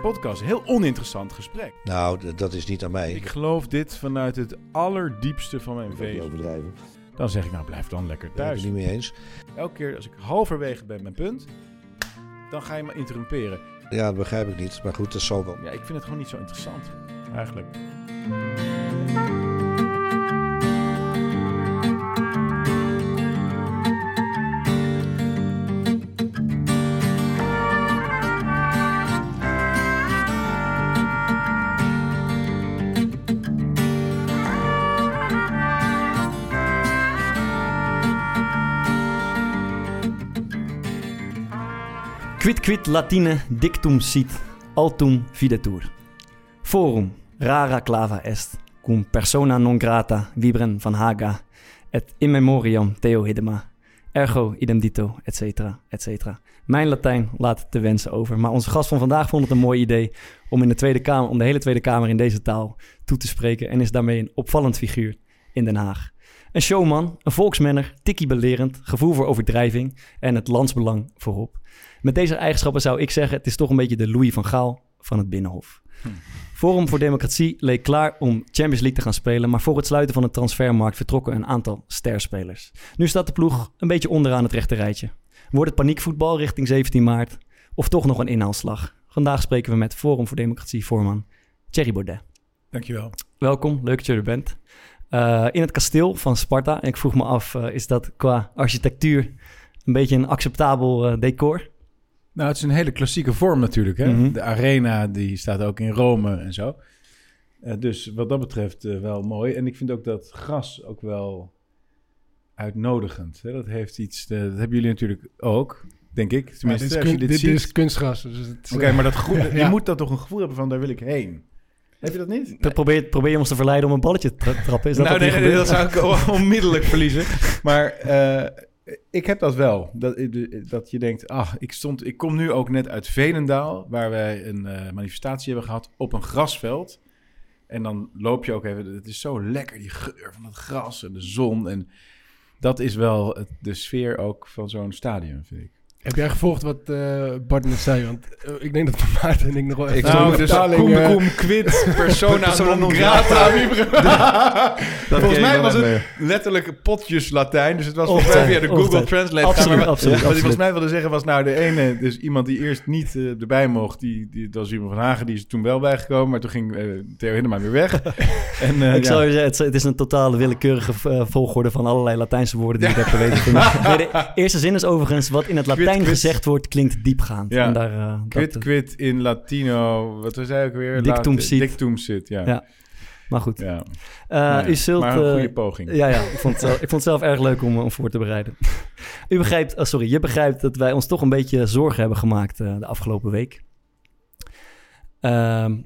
podcast. Heel oninteressant gesprek. Nou, dat is niet aan mij. Ik geloof dit vanuit het allerdiepste van mijn wezen. overdrijven. Dan zeg ik nou, blijf dan lekker Daar ben ik thuis. het niet mee eens. Elke keer als ik halverwege ben mijn punt, dan ga je me interrumperen. Ja, dat begrijp ik niet. Maar goed, dat zal wel. Ja, ik vind het gewoon niet zo interessant, eigenlijk. Quid quid latine dictum sit, altum videtur. Forum, rara clava est, cum persona non grata vibren van Haga, et in memoriam Theo Hiddema, ergo idem dito, etc., etc. Mijn Latijn laat het te wensen over, maar onze gast van vandaag vond het een mooi idee om, in de tweede kamer, om de hele Tweede Kamer in deze taal toe te spreken en is daarmee een opvallend figuur in Den Haag. Een showman, een volksmenner, tikkie belerend, gevoel voor overdrijving en het landsbelang voorop. Met deze eigenschappen zou ik zeggen, het is toch een beetje de Louis van Gaal van het Binnenhof. Forum voor Democratie leek klaar om Champions League te gaan spelen, maar voor het sluiten van de transfermarkt vertrokken een aantal sterspelers. Nu staat de ploeg een beetje onderaan het rechte rijtje. Wordt het paniekvoetbal richting 17 maart of toch nog een inhaalslag? Vandaag spreken we met Forum voor Democratie voorman Thierry Baudet. Dankjewel. Welkom, leuk dat je er bent. Eh, in het kasteel van Sparta. En ik vroeg me af, eh, is dat qua architectuur een beetje een acceptabel eh, decor? Nou, het is een hele klassieke vorm natuurlijk. Hè? Mhm. De arena die staat ook in Rome en zo. Eh, dus wat dat betreft wel mooi. En ik vind ook dat gras ook wel uitnodigend. Hè? Dat heeft iets, dat hebben jullie natuurlijk ook, denk ik. Tenminste, dit is, als je kun- dit, dit ziet. is kunstgras. Dus het is, Oké, maar dat groen, je Ja. moet dat toch een gevoel hebben van daar wil ik heen. Heb je dat niet? Pro- Probeer, probeer je ons te verleiden om een balletje te tra- trappen? Is dat nou, nee, nee, dat zou ik onmiddellijk verliezen. Maar eh, ik heb dat wel. Dat, dat je denkt, ah, ik, stond, ik kom nu ook net uit Veenendaal, waar wij een eh, manifestatie hebben gehad op een grasveld. En dan loop je ook even, het is zo lekker, die geur van het gras en de zon. En dat is wel het, de sfeer ook van zo'n stadion, vind ik. Heb jij gevolgd wat eh, Bart net zei? Want eh, ik denk dat Maarten en ik nog wel even nou, zo'n dus eh, cum quid persona, Persona non grata. Volgens mij ik was het letterlijk potjes Latijn. Dus het was volgens mij via de Google Translate. Absoluut, absoluut, Wat hij volgens mij wilde zeggen was nou de ene, dus iemand die eerst niet eh, erbij mocht, die, die, dat was iemand van Hagen, die is toen wel bijgekomen, maar toen ging Theo Hiddema weer weg. en, Ik ja. zou je zeggen, het, is- het is een totale willekeurige volgorde van allerlei Latijnse woorden die ik heb geweten. Nee, de eerste zin is overigens, wat in het Quid, Quid. gezegd wordt, klinkt diepgaand. Ja. En daar, eh, Quid dat, quid in Latino, wat was hij ook weer? Dictum sit. Dictum sit, ja. Maar goed. ja. Eh, Nou zult... maar een eh, goede poging. Ja, ja ik, vond het zelf, ik vond het zelf erg leuk om, om voor te bereiden. U begrijpt, oh, sorry, je begrijpt dat wij ons toch een beetje zorgen hebben gemaakt eh, de afgelopen week. Ehm,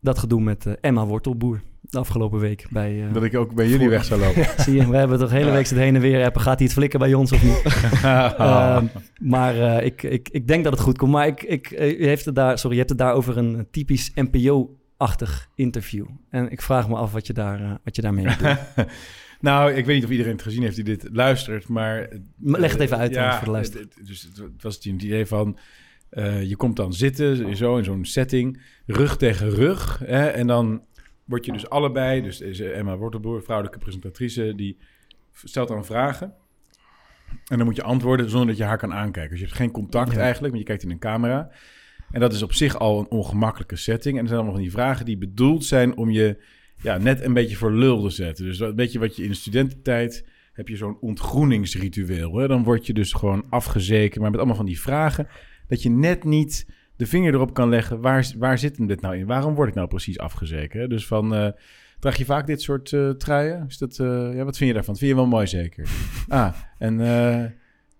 dat gedoe met eh, Emma Wortelboer de afgelopen week bij... eh, Dat ik ook bij jullie voor- weg zou lopen. Zie je, we hebben toch de hele week zitten heen en weer appen. Gaat hij het flikken bij ons of niet? Ehm, maar eh, ik, ik, ik denk dat het goed komt. Maar ik, ik, eh, u heeft het daar, sorry, je hebt het daar over een typisch NPO-achtig interview. En ik vraag me af wat je, daar, wat je daarmee doen. nou, ik weet niet of iedereen het gezien heeft die dit luistert, maar... Leg het even uit, ja, voor de luisteraar. Dus het, het was het idee van... je komt dan zitten, zo in zo'n setting, rug tegen rug. Hè, en dan word je dus allebei... Dus deze Emma Wortelboer, vrouwelijke presentatrice, die stelt dan vragen. En dan moet je antwoorden zonder dat je haar kan aankijken. Dus je hebt geen contact Ja. eigenlijk, want je kijkt in een camera. En dat is op zich al een ongemakkelijke setting. En er zijn allemaal van die vragen die bedoeld zijn om je ja, net een beetje voor lul te zetten. Dus een beetje wat je in de studententijd heb je zo'n ontgroeningsritueel. Hè? Dan word je dus gewoon afgezeken, maar met allemaal van die vragen. Dat je net niet de vinger erop kan leggen. Waar, waar zit hem dit nou in? Waarom word ik nou precies afgezeken? hè? Dus van, eh, draag je vaak dit soort eh truien? Is dat, eh, ja, wat vind je daarvan? Dat vind je wel mooi zeker? ah, en...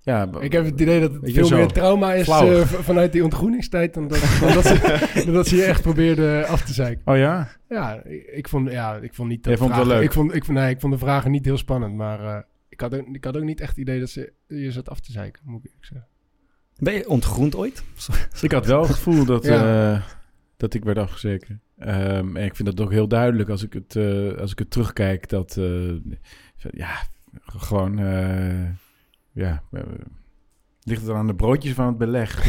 Ja, Ik heb het idee dat het veel zo. meer trauma is vanuit die ontgroeningstijd dan dat, dan dat, ze, dan dat ze je echt probeerde af te zeiken. Oh ja? Ja, ik, ik vond, ja, ik vond niet Jij vond het wel leuk? Ik vond, ik, vond, nee, ik vond de vragen niet heel spannend, maar ik, had ook, ik had ook niet echt het idee dat ze je zat af te zeiken, moet ik zeggen. Ben je ontgroend ooit? Ik had wel het gevoel dat, Ja. eh, dat ik werd afgezeken. Ehm, en ik vind dat ook heel duidelijk als ik het, eh, als ik het terugkijk. Dat, eh, ja, gewoon, ja, ligt het dan aan de broodjes van het beleg?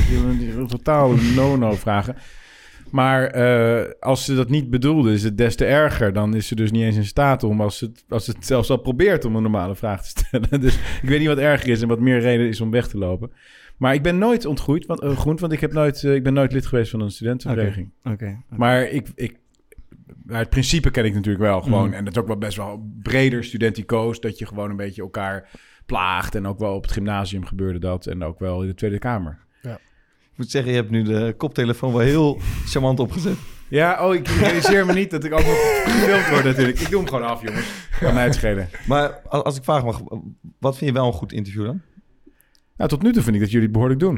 Totaal no-no vragen. Maar als ze dat niet bedoelde, is het des te erger. Dan is ze dus niet eens in staat om, als het, als het zelfs al probeert om een normale vraag te stellen. Dus ik weet niet wat erger is en wat meer reden is om weg te lopen. Maar ik ben nooit ontgroeid, want, eh, groend, want ik, heb nooit, eh, ik ben nooit lid geweest van een studentenvereniging. Oké. Maar ik, ik, maar het principe ken ik natuurlijk wel gewoon. Mm. En dat is ook wel best wel breder studenticoos. Dat je gewoon een beetje elkaar plaagt. En ook wel op het gymnasium gebeurde dat. En ook wel in de Tweede Kamer. Ik moet zeggen, je hebt nu de koptelefoon wel heel charmant opgezet. Ja, oh, ik realiseer me niet dat ik ook nog gefilmd word natuurlijk. Ik doe hem gewoon af, jongens. Kan mij het schelen. Maar als ik vraag mag, wat vind je wel een goed interview dan? Nou, tot nu toe vind ik dat jullie het behoorlijk doen.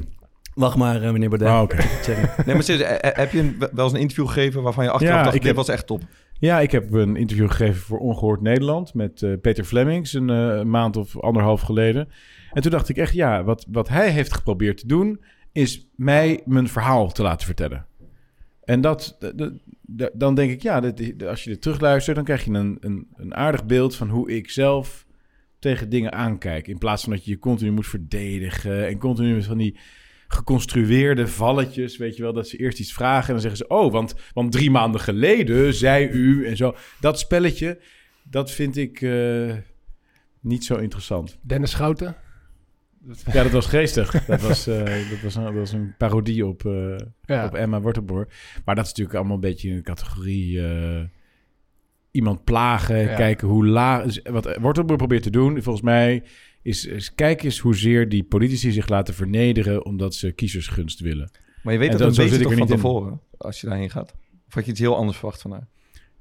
Wacht maar, eh, meneer Baudet. Ah, oké. Nee, maar serieus, eh, eh, heb je een- wel eens een interview gegeven waarvan je achteraf Ja, dacht, ik dit heb- was echt top? Ja, ik heb een interview gegeven voor Ongehoord Nederland met eh, Peter Flemings een eh, maand of anderhalf geleden. En toen dacht ik echt, ja, wat, wat hij heeft geprobeerd te doen, is mij mijn verhaal te laten vertellen. En dat, dan denk ik, ja, dat, als je dit terugluistert, dan krijg je een, een, een aardig beeld van hoe ik zelf tegen dingen aankijk. In plaats van dat je je continu moet verdedigen en continu met van die geconstrueerde valletjes, weet je wel, dat ze eerst iets vragen en dan zeggen ze, oh, want, want drie maanden geleden zei u en zo. Dat spelletje, dat vind ik eh, niet zo interessant. Dennis Schouten. Ja, dat was geestig. Dat was, eh, dat was, een, dat was een parodie op, eh, Ja. op Emma Wortelboer. Maar dat is natuurlijk allemaal een beetje in de categorie... iemand plagen, Ja. kijken hoe laag... dus Wat Wortelboer probeert te doen, volgens mij... Is, is kijk eens hoezeer die politici zich laten vernederen... omdat ze kiezersgunst willen. Maar je weet En dat dat- een beetje toch van in. tevoren, als je daarheen gaat? Of had je iets heel anders verwacht van haar?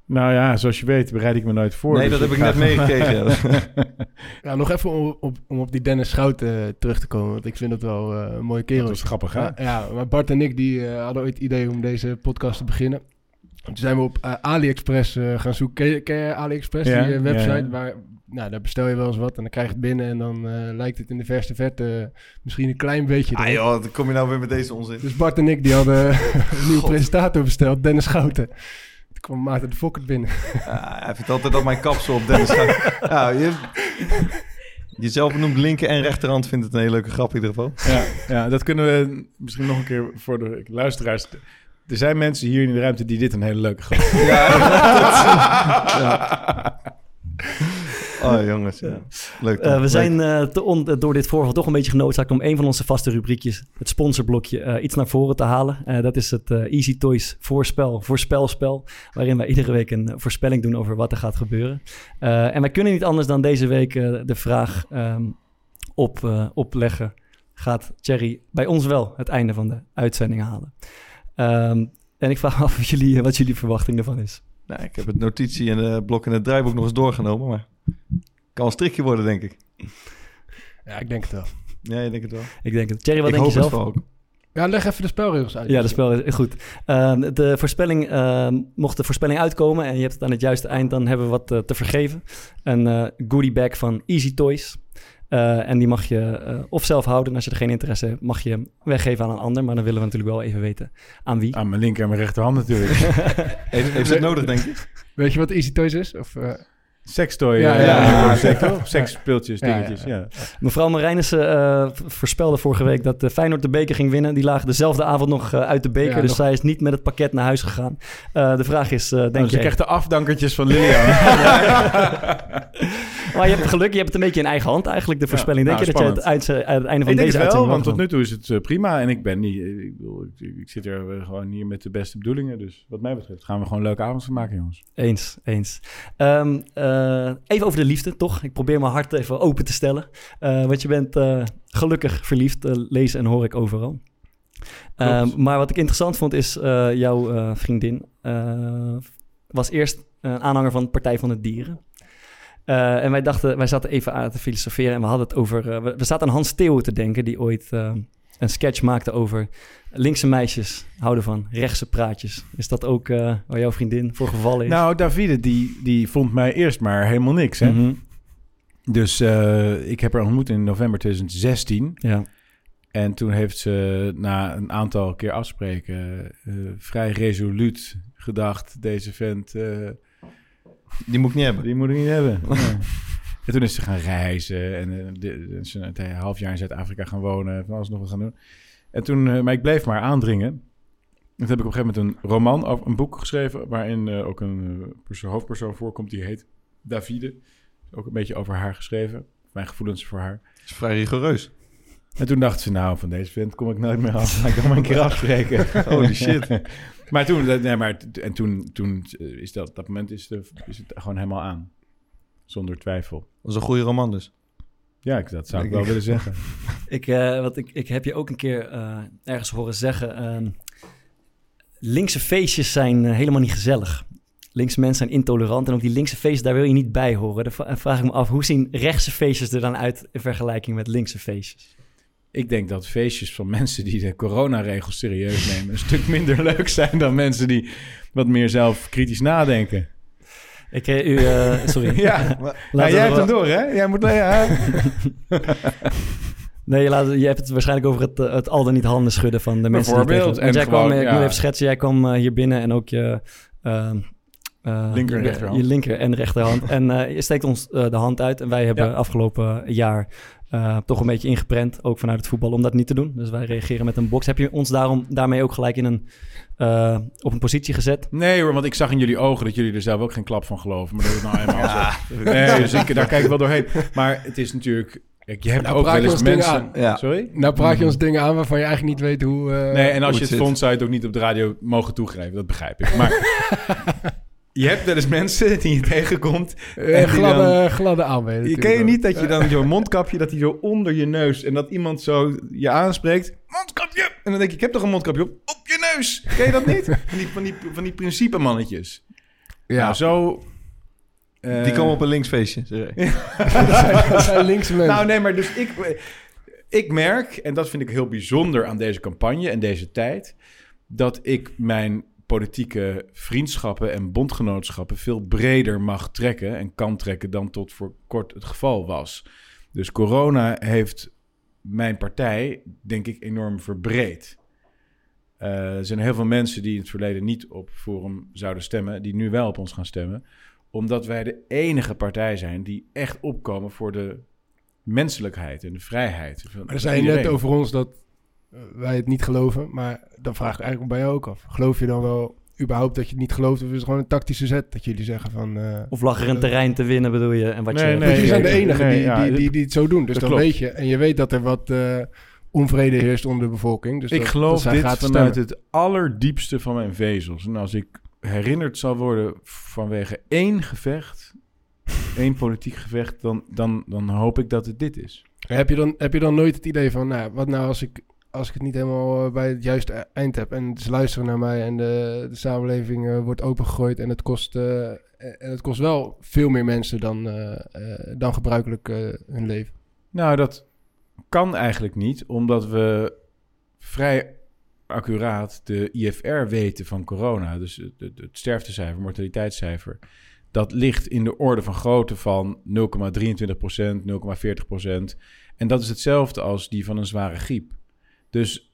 Nou ja, zoals je weet bereid ik me nooit voor. nee, dus dat heb ik net meegekregen. ja. Nog even om op, om op die Dennis Schouten eh, terug te komen, want ik vind het wel eh, een mooie kerel. Dat was grappig, hè? Ja, ja, maar Bart en ik die, eh, hadden ooit het idee om deze podcast te beginnen. Toen zijn we op eh, AliExpress eh, gaan zoeken. Ken je, ken je AliExpress, Ja, die eh, website? ja, ja. Waar, nou, daar bestel je wel eens wat en dan krijg je het binnen... en dan eh, lijkt het in de verste verte eh, misschien een klein beetje... ah joh, dan kom je nou weer met deze onzin. Dus Bart en ik die hadden een nieuwe presentator besteld, Dennis Schouten. Toen kwam Maarten de Fokker binnen. Ah, hij vindt altijd dat mijn kapsel op Dennis gaat. ja, je, jezelf benoemd linker en rechterhand vindt het een hele leuke grap in ieder geval. Ja, ja, dat kunnen we misschien nog een keer voor de luisteraars. Er zijn mensen hier in de ruimte die dit een hele leuke grap vinden. Oh jongens, ja. Leuk. Eh, we zijn eh, te on- door dit voorval toch een beetje genoodzaakt om een van onze vaste rubriekjes, het sponsorblokje, eh, iets naar voren te halen. Eh, dat is het eh, Easy Toys voorspel, voorspelspel, waarin wij iedere week een voorspelling doen over wat er gaat gebeuren. Eh, en wij kunnen niet anders dan deze week eh, de vraag ehm, op, eh, opleggen. Gaat Thierry bij ons wel het einde van de uitzending halen? Ehm, en ik vraag me af wat jullie, wat jullie verwachting ervan is. Nou, ik heb het notitie en de blok in het draaiboek nog eens doorgenomen, maar kan een strikje worden, denk ik. Ja, ik denk het wel. Ja, je denkt het wel. Ik denk het. Thierry, wat ik denk hoop je het zelf? ook. Ja, leg even de spelregels uit. Ja, de spel is goed. Ehm, de voorspelling, ehm, mocht de voorspelling uitkomen en je hebt het aan het juiste eind, dan hebben we wat eh, te vergeven. Een eh goodie bag van Easy Toys. Eh, en die mag je eh, of zelf houden. En als je er geen interesse hebt, mag je hem weggeven aan een ander. Maar dan willen we natuurlijk wel even weten aan wie. Aan mijn linker en mijn rechterhand natuurlijk. Heeft, heeft ze het nodig, denk ik? Weet je wat Easy Toys is? Of, eh, Sextoy. Ja, eh, ja? Seksspeeltjes, Ja, ja, dingetjes, ja. ja. Mevrouw Marijnissen eh, voorspelde vorige week dat de Feyenoord de beker ging winnen. Die lagen dezelfde avond nog eh, uit de beker. Ja, dus nog- zij is niet met het pakket naar huis gegaan. Eh, de vraag is, eh, denk Nou, je... ze krijgt de afdankertjes van Lilian. Maar je hebt geluk, je hebt het een beetje in eigen hand eigenlijk, de voorspelling. Denk nou, je dat je het, uit, het einde van ik denk deze het wel, want tot nu toe is het eh, prima. En ik ben niet... Ik, bedoel, ik, ik zit er eh, gewoon hier met de beste bedoelingen. Dus wat mij betreft gaan we gewoon een leuke avond van maken, jongens. Eens, eens. Ehm, eh, even over de liefde, toch? Ik probeer mijn hart even open te stellen. Eh, want je bent eh, gelukkig verliefd, lees en hoor ik overal. Maar wat ik interessant vond is, jouw vriendin was eerst een aanhanger van Partij van de Dieren. En wij dachten, wij zaten even aan te filosoferen en we hadden het over... we, zaten aan Hans Theo te denken, die ooit een sketch maakte over... linkse meisjes houden van rechtse praatjes. Is dat ook eh, waar jouw vriendin voor gevallen is? Nou, Davide, die, die vond mij eerst maar helemaal niks. Hè? Mhm. Dus eh, ik heb haar ontmoet in november 2016. Ja. En toen heeft ze na een aantal keer afspreken eh, vrij resoluut gedacht... deze vent, eh, Die moet ik niet hebben. die moet ik niet hebben. En toen is ze gaan reizen en eh, de- een half jaar in Zuid-Afrika gaan wonen. Van alles nog wat gaan doen. En toen, eh, maar ik bleef maar aandringen. En toen heb ik op een gegeven moment een roman, over, een boek geschreven... waarin eh, ook een perso- hoofdpersoon voorkomt, die heet Davide. Ook een beetje over haar geschreven. Mijn gevoelens voor haar. Dat is vrij rigoureus. En toen dacht ze, nou, van deze vent kom ik nooit meer af. Maar ik kan maar een keer afspreken. Holy shit. maar toen, nee, maar, en toen, toen is dat, dat moment is, de, is het gewoon helemaal aan. Zonder twijfel. Dat is een goede roman dus. Ja, ik, dat zou ik wel willen zeggen. Ik, eh, wat ik, ik heb je ook een keer eh, ergens horen zeggen... ehm, linkse feestjes zijn eh, helemaal niet gezellig. Linkse mensen zijn intolerant en op die linkse feestjes, daar wil je niet bij horen. Dan vraag ik me af, hoe zien rechtse feestjes er dan uit in vergelijking met linkse feestjes? Ik denk dat feestjes van mensen die de coronaregels serieus nemen... een stuk minder leuk zijn dan mensen die wat meer zelf kritisch nadenken. Ik, eh, u, eh, sorry. Ja, we jij hebt hem door, hè? Jij moet... Ja. Nee, laat, je hebt het waarschijnlijk over het, eh, het al dan niet handen schudden van de mensen. die Bijvoorbeeld, Want en jij kwam, gewoon, eh, ik moet even schetsen, jij kwam hier binnen en ook je... eh, eh, Linker en rechterhand. Je linker en rechterhand. en je steekt ons de hand uit. En wij hebben Ja. afgelopen jaar toch een beetje ingeprent, ook vanuit het voetbal, om dat niet te doen. Dus wij reageren met een box. Heb je ons daarom, daarmee ook gelijk in een, eh, op een positie gezet? Nee hoor, want ik zag in jullie ogen dat jullie er zelf ook geen klap van geloven. Maar dat is nou eenmaal zo. Nee, dus ik, daar kijk ik wel doorheen. Maar het is natuurlijk... Kijk, je hebt Nou, ook wel eens mensen... Ja. Sorry? Nou praat je ons dingen aan waarvan je eigenlijk niet weet hoe... eh, Nee, en als je het vond, zou je het ook niet op de radio mogen toegeven. Dat begrijp ik. Maar je hebt wel eens mensen die je tegenkomt. eh, en gladde, gladde aanwezig. Je ken je niet dat je dan zo'n mondkapje, dat die zo onder je neus... en dat iemand zo je aanspreekt. Mondkapje! En dan denk je, ik heb toch een mondkapje op? Op je neus! Ken je dat niet? Van die, van die, van die principe mannetjes. Ja, Nou, zo... eh, Die komen op een linksfeestje. zeg ik. dat zijn linkse mensen. Nou, nee, maar dus ik, ik merk, en dat vind ik heel bijzonder aan deze campagne en deze tijd, dat ik mijn politieke vriendschappen en bondgenootschappen veel breder mag trekken en kan trekken dan tot voor kort het geval was. Dus corona heeft mijn partij, denk ik, enorm verbreed. Eh, er zijn heel veel mensen die in het verleden niet op Forum zouden stemmen, die nu wel op ons gaan stemmen omdat wij de enige partij zijn die echt opkomen voor de menselijkheid en de vrijheid. Maar zei je net over ons dat wij het niet geloven. Maar dan vraag ik eigenlijk bij jou ook af. Geloof je dan wel überhaupt dat je het niet gelooft? Of is het gewoon een tactische zet dat jullie zeggen van... eh, Of lag er een terrein te winnen, bedoel je? En wat Nee, je, nee, jullie zijn de nee, enige nee, die, ja, die, die, die het zo doen. Dus dat dan klopt. weet je. En je weet dat er wat eh, onvrede heerst onder de bevolking. Dus ik dat, geloof dat dit gaat vanuit stemmen. het allerdiepste van mijn vezels. En als ik herinnerd zal worden vanwege één gevecht, één politiek gevecht, dan, dan, dan hoop ik dat het dit is. Heb je, dan, heb je dan nooit het idee van... Nou, wat nou als ik, als ik het niet helemaal eh, bij het juiste e- eind heb... en ze luisteren naar mij en de, de samenleving eh, wordt opengegooid... en het kost, eh, en het kost wel veel meer mensen dan, dan gebruikelijk hun leven. Nou, dat kan eigenlijk niet, omdat we vrij accuraat de IFR weten van corona. Dus het, het sterftecijfer, mortaliteitscijfer. Dat ligt in de orde van grootte van 0,23% 0,40% En dat is hetzelfde als die van een zware griep. Dus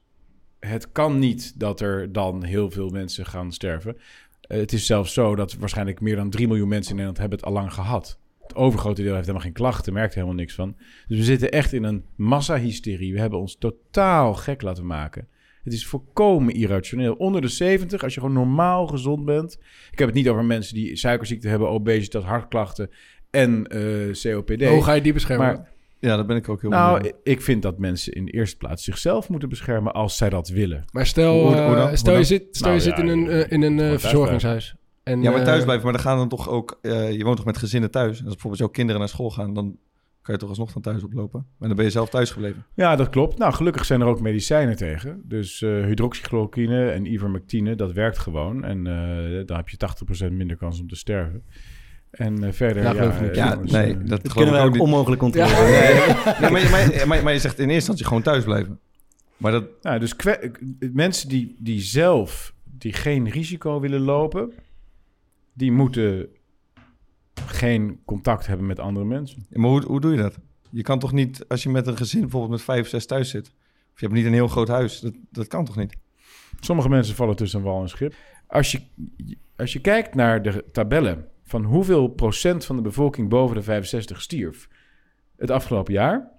het kan niet dat er dan heel veel mensen gaan sterven. Eh, het is zelfs zo dat waarschijnlijk meer dan 3 miljoen mensen in Nederland hebben het al lang gehad. Het overgrote deel heeft helemaal geen klachten, merkt helemaal niks van. Dus we zitten echt in een massahysterie. We hebben ons totaal gek laten maken. Het is volkomen irrationeel. Onder de 70, als je gewoon normaal gezond bent. Ik heb het niet over mensen die suikerziekte hebben, obesitas, hartklachten en eh, COPD. Hoe ga je die beschermen? Maar Ja, daar ben ik ook heel nou, benieuwd. ik vind dat mensen in de eerste plaats zichzelf moeten beschermen als zij dat willen. maar stel, Hoe- hoe eh, dan? stel, Hoe je dan? zit, stel Nou, je zit ja, in een, eh, in een eh, verzorgingshuis. En, Ja, maar thuis eh, blijven. Maar dan gaan dan toch ook... eh, je woont toch met gezinnen thuis? En als bijvoorbeeld jouw kinderen naar school gaan... dan kan je toch alsnog van thuis oplopen. Maar dan ben je zelf thuis gebleven. Ja, dat klopt. Nou, gelukkig zijn er ook medicijnen tegen. Dus eh hydroxychloroquine en ivermectine, dat werkt gewoon. En eh, dan heb je 80% minder kans om te sterven. En eh, verder, Ja, ja, ik eh, Ja, nee, eh, dat Dat kunnen wij ook niet. onmogelijk controleren. Nee, maar, maar, maar, maar je zegt in eerste instantie gewoon thuis blijven. Maar dat, Nou, dus kwe- mensen die, die zelf die geen risico willen lopen, die moeten geen contact hebben met andere mensen. maar hoe, hoe doe je dat? Je kan toch niet, als je met een gezin bijvoorbeeld met vijf of zes thuis zit... of je hebt niet een heel groot huis, dat, dat kan toch niet? Sommige mensen vallen tussen wal en schip. Als je, als je kijkt naar de tabellen van hoeveel procent van de bevolking boven de 65 stierf het afgelopen jaar,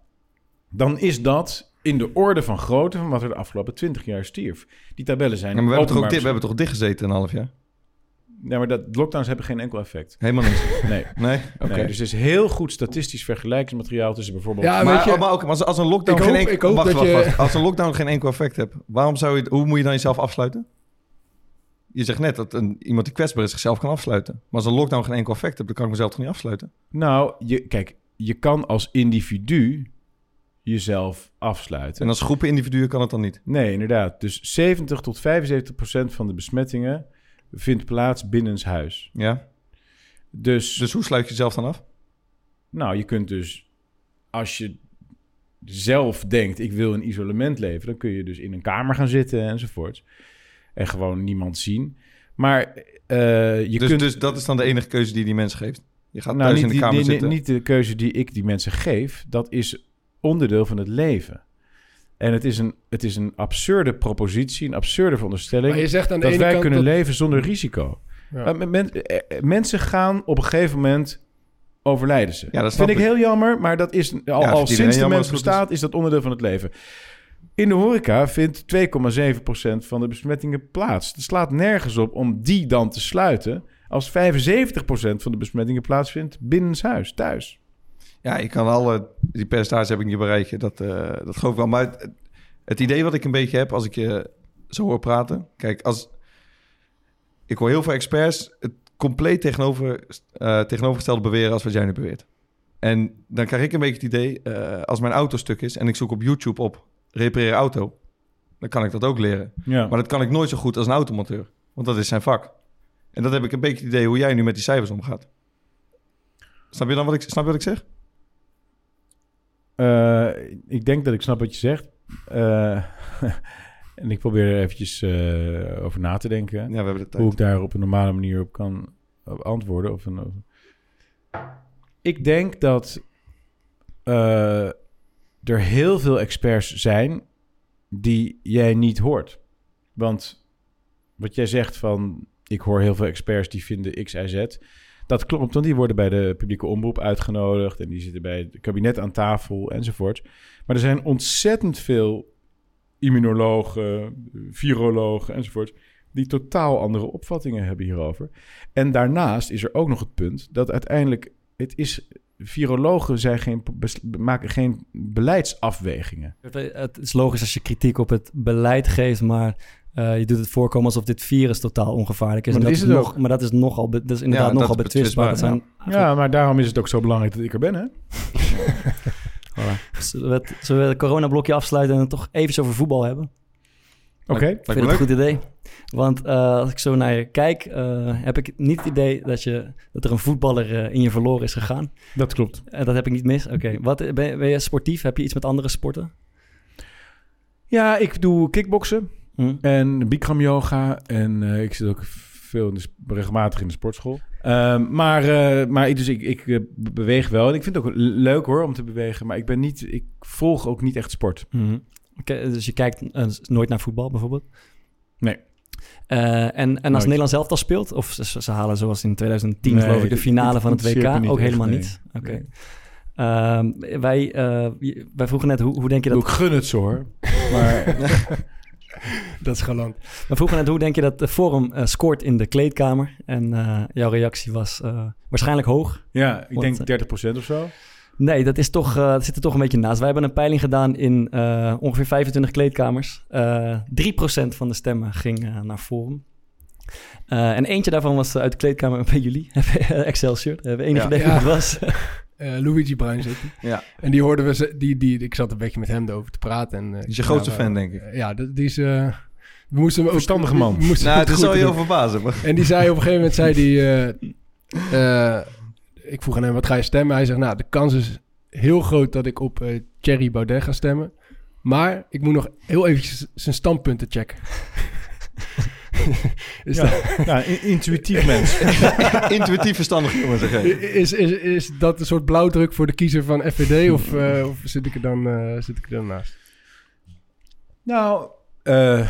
dan is dat in de orde van grootte van wat er de afgelopen 20 jaar stierf. Die tabellen zijn. Ja, maar we hebben, toch ook we hebben toch dichtgezeten een half jaar? Ja, maar dat, lockdowns hebben geen enkel effect. Helemaal niet. Nee. Nee? Oké. Nee, dus er is heel goed statistisch vergelijkingsmateriaal tussen bijvoorbeeld... Ja, maar, weet je- maar, ook, maar als, als een lockdown Ik geen hoop- enkel, ik hoop wacht, dat wacht, je- wacht. Als een lockdown geen enkel effect hebt, waarom zou je, hoe moet je dan jezelf afsluiten? Je zegt net dat een, iemand die kwetsbaar is zichzelf kan afsluiten. Maar als een lockdown geen enkel effect hebt, dan kan ik mezelf toch niet afsluiten? Nou, je, kijk, je kan als individu jezelf afsluiten. En als groepen individuen kan het dan niet. Nee, inderdaad. Dus 70 tot 75 procent van de besmettingen vindt plaats binnenshuis. Ja? Dus, Dus hoe sluit je jezelf dan af? nou, je kunt dus, als je zelf denkt, ik wil in isolement leven, dan kun je dus in een kamer gaan zitten enzovoort. En gewoon niemand zien. Maar eh, je dus, kunt... dus dat is dan de enige keuze die die mens geeft. Je gaat nou, thuis niet, in de kamer die- zitten. niet de keuze die ik die mensen geef. Dat is onderdeel van het leven. En het is een, het is een absurde propositie, een absurde veronderstelling... Maar je zegt aan de dat ene wij kant kunnen dat- leven zonder risico. Ja. Maar men- men- eh, eh, mensen gaan op een gegeven moment overlijden ze. Ja, dat snap vind ik ik. heel jammer, maar dat is al, Ja, al sinds de mens is. bestaat, is dat onderdeel van het leven. In de horeca vindt 2,7% van de besmettingen plaats. Het slaat nergens op om die dan te sluiten... als 75% van de besmettingen plaatsvindt binnenshuis, thuis. Ja, ik kan alle... Die percentage heb ik niet bereiken. Dat, eh, dat geloof ik wel. Maar het, idee wat ik een beetje heb als ik je zo hoor praten... Kijk, als... Ik hoor heel veel experts het compleet tegenover, eh, tegenovergestelde beweren als wat jij nu beweert. En dan krijg ik een beetje het idee... eh, als mijn auto stuk is en ik zoek op YouTube op repareer auto... dan kan ik dat ook leren. Ja. Maar dat kan ik nooit zo goed als een automonteur. Want dat is zijn vak. En dat heb ik een beetje het idee hoe jij nu met die cijfers omgaat. Snap je dan wat ik, snap je wat ik zeg? Eh, ik denk dat ik snap wat je zegt. Eh, en ik probeer er eventjes eh, over na te denken. Ja, we hebben de tijd. hoe ik daar op een normale manier op kan op antwoorden. Of een, of- Ik denk dat er heel veel experts zijn die jij niet hoort. Want wat jij zegt van... ik hoor heel veel experts die vinden X, Y, Z... Dat klopt, want die worden bij de publieke omroep uitgenodigd... en die zitten bij het kabinet aan tafel enzovoort. Maar er zijn ontzettend veel immunologen, virologen enzovoort... die totaal andere opvattingen hebben hierover. En daarnaast is er ook nog het punt dat uiteindelijk... het is, virologen zijn geen, maken geen beleidsafwegingen. Het is logisch als je kritiek op het beleid geeft, maar eh, je doet het voorkomen alsof dit virus totaal ongevaarlijk is. Maar En dat dat is het nog, maar dat is nogal, dat is inderdaad Ja, nogal betwistbaar. Dat betwistbaar, zijn, Ja, maar daarom is het ook zo belangrijk dat ik er ben, hè? Voilà. Zullen we het, zullen we het coronablokje afsluiten en het toch even over voetbal hebben? Oké. Ik vind het een goed idee. Want eh, als ik zo naar je kijk, eh, heb ik niet het idee dat, je, dat er een voetballer eh, in je verloren is gegaan. Dat klopt. En dat heb ik niet mis. Oké, Wat ben, je- ben je sportief? Heb je iets met andere sporten? Ja, ik doe kickboksen Hm? en Bikram yoga. En ik zit ook veel in de, sp- regelmatig in de sportschool. Ehm, maar maar dus ik, ik beweeg wel. En ik vind het ook leuk hoor om te bewegen. Maar ik ben niet, ik volg ook niet echt sport. Mhm. Oké, dus je kijkt eh, nooit naar voetbal bijvoorbeeld? Nee. Eh, en, en als Nooit. Nederland zelf al speelt, of ze, ze halen zoals in 2010 Nee, geloof ik de finale van het WK, ook echt, helemaal nee. niet. Oké. Nee. Ehm, wij, eh, wij vroegen net, hoe, hoe denk je dat... Ik gun het zo hoor. Maar Dat is galant. We vroegen net, hoe denk je dat de Forum scoort in de kleedkamer? En eh, jouw reactie was eh, waarschijnlijk hoog. ja, ik Want, denk 30% of zo. Nee, dat, is toch, eh, dat zit er toch een beetje naast. Wij hebben een peiling gedaan in eh, ongeveer 25 kleedkamers. Eh 3% van de stemmen ging eh, naar Forum. Eh, en eentje daarvan was uit de kleedkamer bij jullie, Excelsior. We hebben enig Ja. idee Ja. was. Eh, Luigi Bruin zit. Ja. En die hoorden we, ze- die, die, ik zat een beetje met hem erover te praten. En, eh, Die is je grootste fan, we- denk ik. Ja, die is... eh, we moesten hem ook... Verstandige man. we moesten Nou, het het je doen. heel verbazen. Maar... En die zei op een gegeven moment, zei die, eh, eh, ik vroeg aan hem, wat ga je stemmen? Hij zegt, nou, de kans is heel groot dat ik op eh Thierry Baudet ga stemmen. Maar ik moet nog heel eventjes zijn standpunten checken. is, Ja, dat, ja, in- intuïtief mens. Intuïtief verstandig jongen, zeg is, is, is dat een soort blauwdruk voor de kiezer van FVD? Of, eh, of zit, ik er dan, eh, zit ik er dan naast? Nou, eh,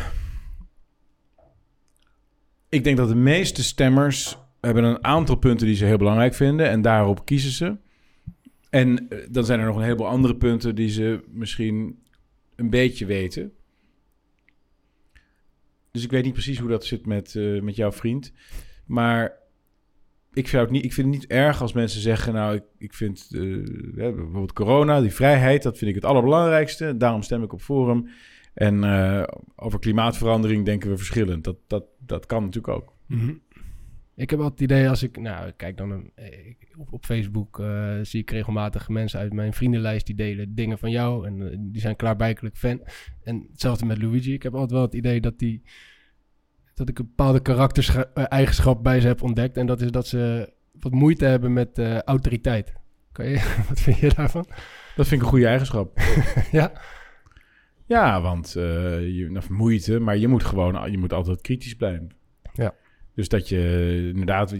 ik denk dat de meeste stemmers hebben een aantal punten die ze heel belangrijk vinden en daarop kiezen ze. En eh, dan zijn er nog een heleboel andere punten die ze misschien een beetje weten. Dus ik weet niet precies hoe dat zit met, eh, met jouw vriend. Maar ik vind, het niet, ik vind het niet erg als mensen zeggen... nou, ik, ik vind eh, bijvoorbeeld corona, die vrijheid... dat vind ik het allerbelangrijkste. Daarom stem ik op Forum. En over klimaatverandering denken we verschillend. Dat, dat, dat kan natuurlijk ook. Mhm. Ik heb altijd het idee als ik, nou, kijk dan een- eh, op, op Facebook, eh, zie ik regelmatig mensen uit mijn vriendenlijst die delen dingen van jou en eh, die zijn klaarblijkelijk fan. En hetzelfde met Luigi. Ik heb altijd wel het idee dat die, dat ik een bepaalde karaktereigenschap bij ze heb ontdekt en dat is dat ze wat moeite hebben met eh, autoriteit. Kan je, wat vind je daarvan? Dat vind ik een goede eigenschap. Ja. Ja, want eh je, moeite, maar je moet gewoon, je moet altijd kritisch blijven. Dus dat je inderdaad, je,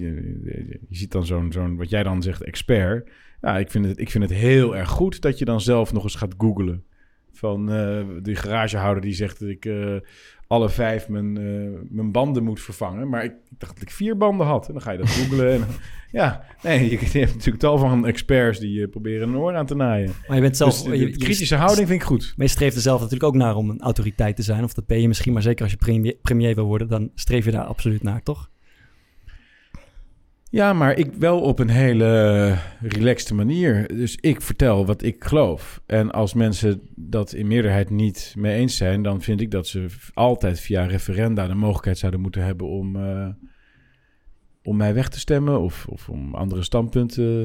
je ziet dan zo'n, zo'n, wat jij dan zegt, expert. Ja, ik vind, het, ik vind het heel erg goed dat je dan zelf nog eens gaat googlen. Van eh die garagehouder die zegt dat ik eh, alle vijf mijn, eh, mijn banden moet vervangen. Maar ik, ik dacht dat ik vier banden had. En dan ga je dat googlen. en, ja, nee, je, je hebt natuurlijk tal van experts die proberen een oor aan te naaien. Maar je bent zelf... dus de, je- de je- kritische houding vind ik goed. Maar je streeft er zelf natuurlijk ook naar om een autoriteit te zijn. Of dat ben je misschien, maar zeker als je premier, premier wil worden, dan streef je daar absoluut naar, toch? Ja, maar ik wel op een hele relaxte manier. Dus ik vertel wat ik geloof. En als mensen dat in meerderheid niet mee eens zijn, dan vind ik dat ze altijd via referenda de mogelijkheid zouden moeten hebben om, eh, om mij weg te stemmen of, of om andere standpunten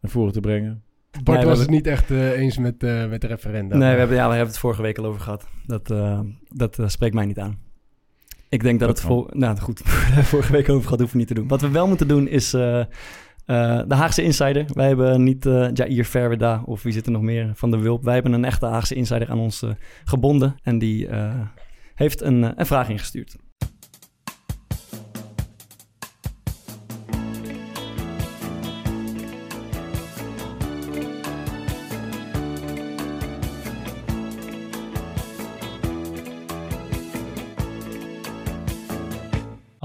naar voren te brengen. Bart we was het niet echt eh, eens met, eh, met de referenda. Nee, we hebben, ja, we hebben het vorige week al over gehad. Dat, eh, dat spreekt mij niet aan. Ik denk dat, Dat het vol... Nou, goed. vorige week over gehad, hoeven we niet te doen. Wat we wel moeten doen is eh, eh, de Haagse Insider. Wij hebben niet eh Jair Verweda of wie zit er nog meer van de Wulp. Wij hebben een echte Haagse Insider aan ons gebonden. En die heeft een, een vraag ingestuurd.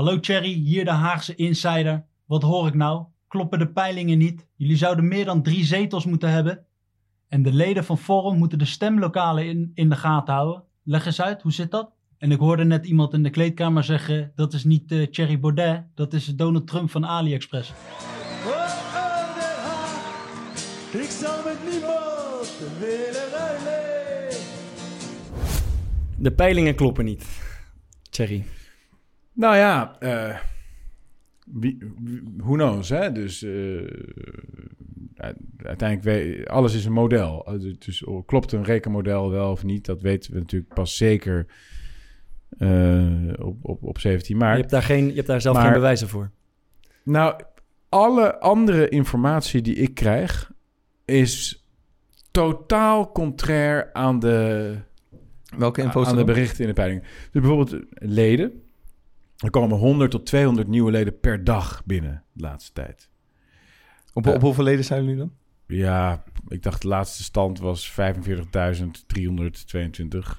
Hallo Thierry, hier de Haagse Insider. Wat hoor ik nou? Kloppen de peilingen niet? Jullie zouden meer dan drie zetels moeten hebben. En de leden van Forum moeten de stemlokalen in, in de gaten houden. Leg eens uit, hoe zit dat? En ik hoorde net iemand in de kleedkamer zeggen... dat is niet eh, Thierry Baudet, dat is Donald Trump van AliExpress. Ik zal met niemand willen ruilen. De peilingen kloppen niet. Thierry. Nou ja, eh, wie, wie- who knows, hè? Dus eh, uiteindelijk, alles is een model. Eh, Dus oh, klopt een rekenmodel wel of niet? Dat weten we natuurlijk pas zeker eh, op, op, op 17 Je maart. hebt daar, geen, je hebt daar zelf Maar- geen bewijzen voor. Nou, alle andere informatie die ik krijg is totaal contrair aan de, Welke info aan de berichten in de peiling. Dus bijvoorbeeld leden. Er komen 100 tot 200 nieuwe leden per dag binnen de laatste tijd. Op, op hoeveel leden zijn jullie dan? Ja, ik dacht de laatste stand was 45.322.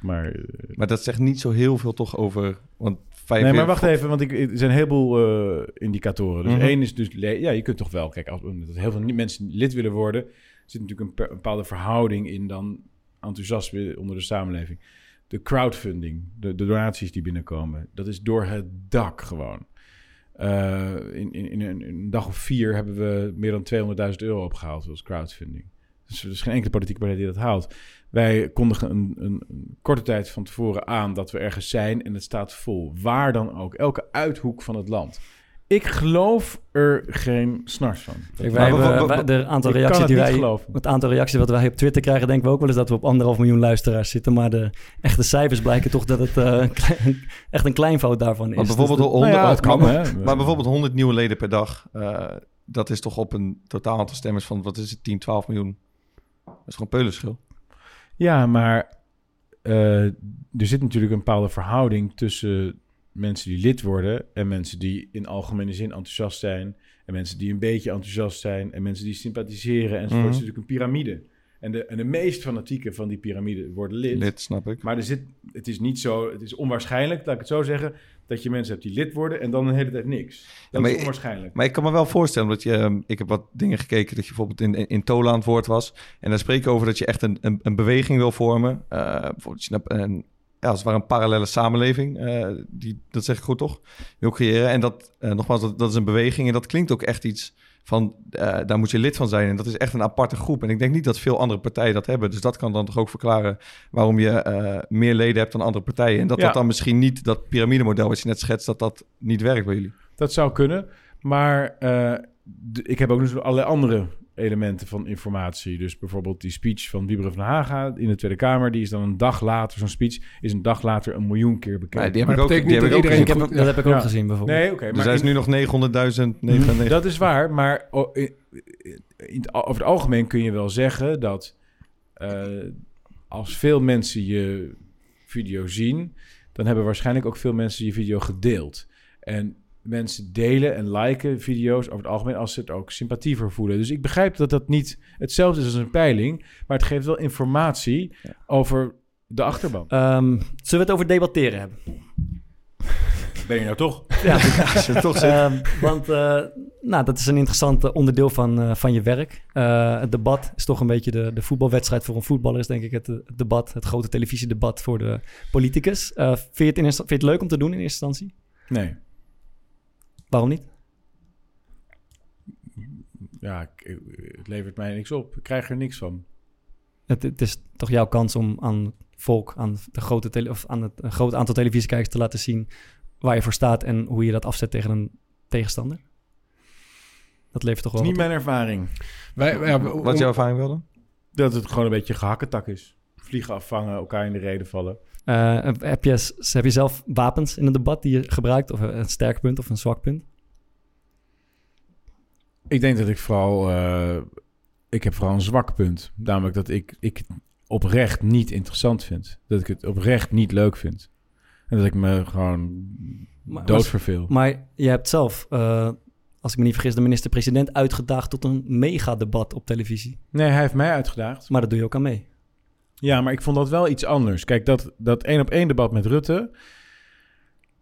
Maar, eh, Maar dat zegt niet zo heel veel toch over... Want 45 nee, maar wacht even, want ik, er zijn een heleboel eh, indicatoren. Dus Mhm. één is dus... Ja, je kunt toch wel... Kijk, als omdat heel veel mensen lid willen worden... zit natuurlijk een, een bepaalde verhouding in dan enthousiasme onder de samenleving. De crowdfunding, de, de donaties die binnenkomen, dat is door het dak gewoon. Eh, in, in, in, een, dag of vier hebben we meer dan 200.000 euro opgehaald als crowdfunding. Dus er is geen enkele politieke partij die dat haalt. Wij kondigen een, een korte tijd van tevoren aan dat we ergens zijn en het staat vol. Waar dan ook. Elke uithoek van het land. Ik geloof er geen snars van. Kijk, wij hebben, de aantal ik kan reacties het die niet wij, geloven. het aantal reacties wat wij op Twitter krijgen, denken we ook wel eens dat we op anderhalf miljoen luisteraars zitten. Maar de echte cijfers blijken toch dat het eh, een klein- echt een kleinvoud daarvan is. Maar bijvoorbeeld Dus 100, Nou ja, het kan, maar, hè. maar bijvoorbeeld 100 nieuwe leden per dag. eh, dat is toch op een totaal aantal stemmers van, wat is het, 10, 12 miljoen. Dat is gewoon peulenschil. Ja, maar eh, er zit natuurlijk een bepaalde verhouding tussen mensen die lid worden en mensen die in algemene zin enthousiast zijn en mensen die een beetje enthousiast zijn en mensen die sympathiseren enzovoort. Mhm. Het is natuurlijk een piramide. En de, en de meest fanatieken van die piramide worden lid. Lid, snap ik. Maar er zit, het is niet zo, het is onwaarschijnlijk, laat ik het zo zeggen, dat je mensen hebt die lid worden en dan een hele tijd niks. Dat is ik- onwaarschijnlijk. Maar ik kan me wel voorstellen dat je... ehm, ik heb wat dingen gekeken dat je bijvoorbeeld in, in, Tola aan het woord was. En daar spreek je over dat je echt een, een, een beweging wil vormen. Eh, bijvoorbeeld je een, ja, als het ware een parallele samenleving. eh, die, dat zeg ik goed toch? Wil creëren. En dat, eh, nogmaals, dat, dat is een beweging. En dat klinkt ook echt iets van... eh, daar moet je lid van zijn. En dat is echt een aparte groep. En ik denk niet dat veel andere partijen dat hebben. Dus dat kan dan toch ook verklaren... waarom je meer leden hebt dan andere partijen. En dat Ja. dat dan misschien niet... dat piramidemodel wat je net schetst... dat dat niet werkt bij jullie. Dat zou kunnen. Maar ik heb ook dus allerlei andere elementen van informatie. Dus bijvoorbeeld die speech van Wieberen van Haga in de Tweede Kamer. Die is dan een dag later, zo'n speech is een dag later een miljoen keer bekeken. Maar die heb Maar ik ook, dat die betekent heb niet ik ook dat gezien. Heb, dat heb ik ook Ja. gezien bijvoorbeeld. Nee, oké. Dus maar hij is nu nog 900.099. Dat is waar, maar in, in over het algemeen kun je wel zeggen dat eh, als veel mensen je video zien, dan hebben waarschijnlijk ook veel mensen je video gedeeld. En mensen delen en liken video's over het algemeen als ze het ook sympathie voor voelen. Dus ik begrijp dat dat niet hetzelfde is als een peiling, maar het geeft wel informatie over de achterban. Ehm, zullen we het over debatteren hebben? Ben je nou toch? Ja, Als je het toch zegt. Ehm, want eh, nou, dat is een interessant eh, onderdeel van, eh, van je werk. Eh, het debat is toch een beetje de, de voetbalwedstrijd voor een voetballer, is denk ik het, het debat, het grote televisiedebat voor de politicus. Eh, vind, je het in vind je het leuk om te doen in eerste instantie? Nee. Waarom niet? Ja, het levert mij niks op. Ik krijg er niks van. Het, het is toch jouw kans om aan volk, aan, de grote tele, of aan het een groot aantal televisiekijkers te laten zien waar je voor staat en hoe je dat afzet tegen een tegenstander? Dat levert toch Dat wel is niet mijn ervaring. Wij, ja, Wat is jouw ervaring wel dan? Dat het gewoon een beetje gehakketak is. Vliegen afvangen, elkaar in de reden vallen. Eh, heb, je, heb je zelf wapens in een debat die je gebruikt? Of een sterk punt of een zwak punt? Ik denk dat ik vooral... eh, ik heb vooral een zwak punt. Namelijk dat ik, ik het oprecht niet interessant vind. Dat ik het oprecht niet leuk vind. En dat ik me gewoon Maar- doodverveel. Maar je hebt zelf, eh, als ik me niet vergis, de minister-president uitgedaagd tot een megadebat op televisie. Nee, hij heeft mij uitgedaagd. Maar dat doe je ook aan mee. Ja, maar ik vond dat wel iets anders. Kijk, dat, dat één op één debat met Rutte...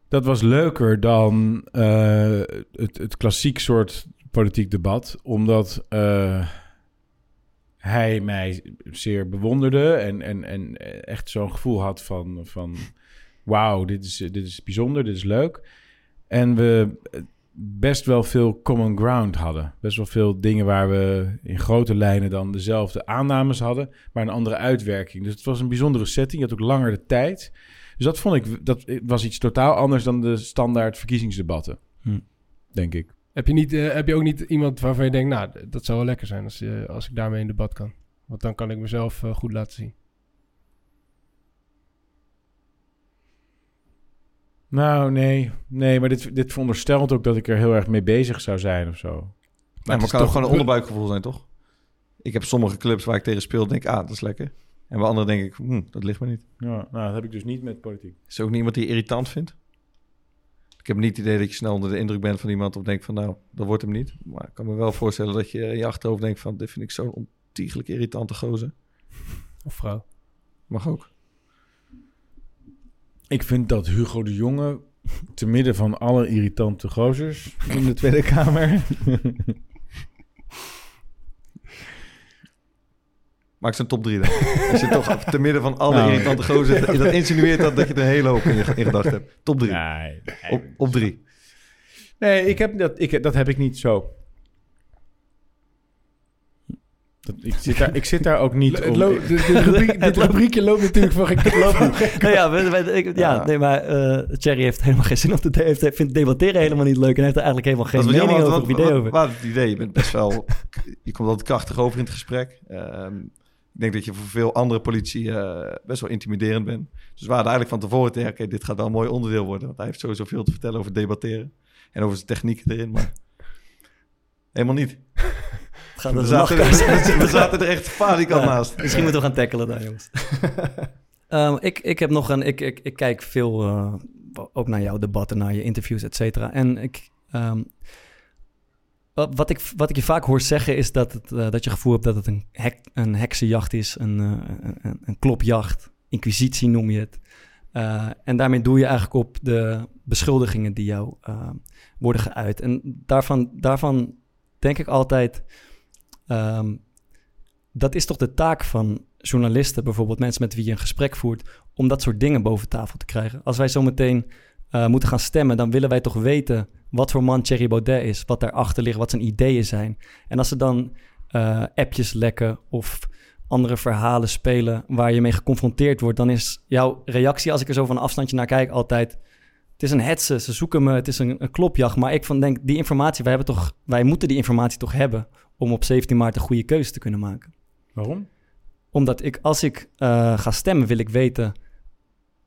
dat was leuker dan eh, het, het klassiek soort politiek debat. Omdat eh, hij mij zeer bewonderde... en, en, en echt zo'n gevoel had van... van wauw, dit is, dit is bijzonder, dit is leuk. En we best wel veel common ground hadden. Best wel veel dingen waar we in grote lijnen dan dezelfde aannames hadden, maar een andere uitwerking. Dus het was een bijzondere setting. Je had ook langer de tijd. Dus dat vond ik, dat was iets totaal anders dan de standaard verkiezingsdebatten. Hm. Denk ik. Heb je, niet, eh, heb je ook niet iemand waarvan je denkt, nou, dat zou wel lekker zijn als, je, als ik daarmee in debat kan? Want dan kan ik mezelf eh, goed laten zien. Nou, nee. Nee, maar dit, dit veronderstelt ook dat ik er heel erg mee bezig zou zijn of zo. Maar, het maar is het kan ook toch- gewoon een onderbuikgevoel zijn, toch? Ik heb sommige clubs waar ik tegen speel, denk ik, ah, dat is lekker. En bij anderen denk ik, hm, dat ligt me niet. Ja, nou, dat heb ik dus niet met politiek. Is er ook niet iemand die je irritant vindt? Ik heb niet het idee dat je snel onder de indruk bent van iemand of denkt van, nou, dat wordt hem niet. Maar ik kan me wel voorstellen dat je in je achterhoofd denkt van, dit vind ik zo'n ontiegelijk irritante gozer. Of vrouw. Mag ook. Ik vind dat Hugo de Jonge, te midden van alle irritante gozers in de Tweede Kamer... Maak ze een top 3 dan. Als je toch te midden van alle Nou. irritante gozer, dat insinueert dat, dat je er een hele hoop in, in gedachten hebt. Top 3. Nee, Op, op 3. Nee, ik heb dat, ik, dat heb ik niet zo. Dat, ik, zit daar, ik zit daar ook niet Het om. lo- dit, dit rubriek- dit rubriekje loopt natuurlijk voor geen nou ja, we, we- ik- ja, Ja. nee, maar eh Thierry heeft helemaal geen zin om te de- heeft, vindt debatteren helemaal niet leuk en heeft er eigenlijk helemaal geen mening jammer, over, of idee over. Wat het idee, je bent best wel... je komt altijd krachtig over in het gesprek. Ehm, ik denk dat je voor veel andere politie eh, best wel intimiderend bent. Dus we hadden eigenlijk van tevoren tegen... oké, dit gaat wel een mooi onderdeel worden. Want hij heeft sowieso veel te vertellen over debatteren. En over zijn technieken erin. Maar Helemaal niet. Gaat We zaten, er, we zaten er echt falikant naast. Misschien moeten we gaan tackelen daar, jongens. Ehm, ik, ik heb nog een... Ik, ik, ik kijk veel eh, ook naar jouw debatten, naar je interviews, et cetera. En ik... ehm, wat, ik, wat ik je vaak hoor zeggen is dat, het, eh, dat je gevoel hebt dat het een, hek, een heksenjacht is, een, eh, een, een, klopjacht, inquisitie noem je het. En daarmee doe je eigenlijk op de beschuldigingen die jou eh, worden geuit. En daarvan, daarvan denk ik altijd, ehm, dat is toch de taak van journalisten, bijvoorbeeld mensen met wie je een gesprek voert, om dat soort dingen boven tafel te krijgen. Als wij zo meteen eh, moeten gaan stemmen, dan willen wij toch weten wat voor man Thierry Baudet is, wat daarachter ligt, wat zijn ideeën zijn. En als er dan eh, appjes lekken of andere verhalen spelen waar je mee geconfronteerd wordt, dan is jouw reactie, als ik er zo van afstandje naar kijk, altijd: het is een hetze, ze zoeken me, het is een, een klopjacht. Maar ik van denk, die informatie, wij, hebben toch, wij moeten die informatie toch hebben om op 17 maart een goede keuze te kunnen maken. Waarom? Omdat ik, als ik eh, ga stemmen, wil ik weten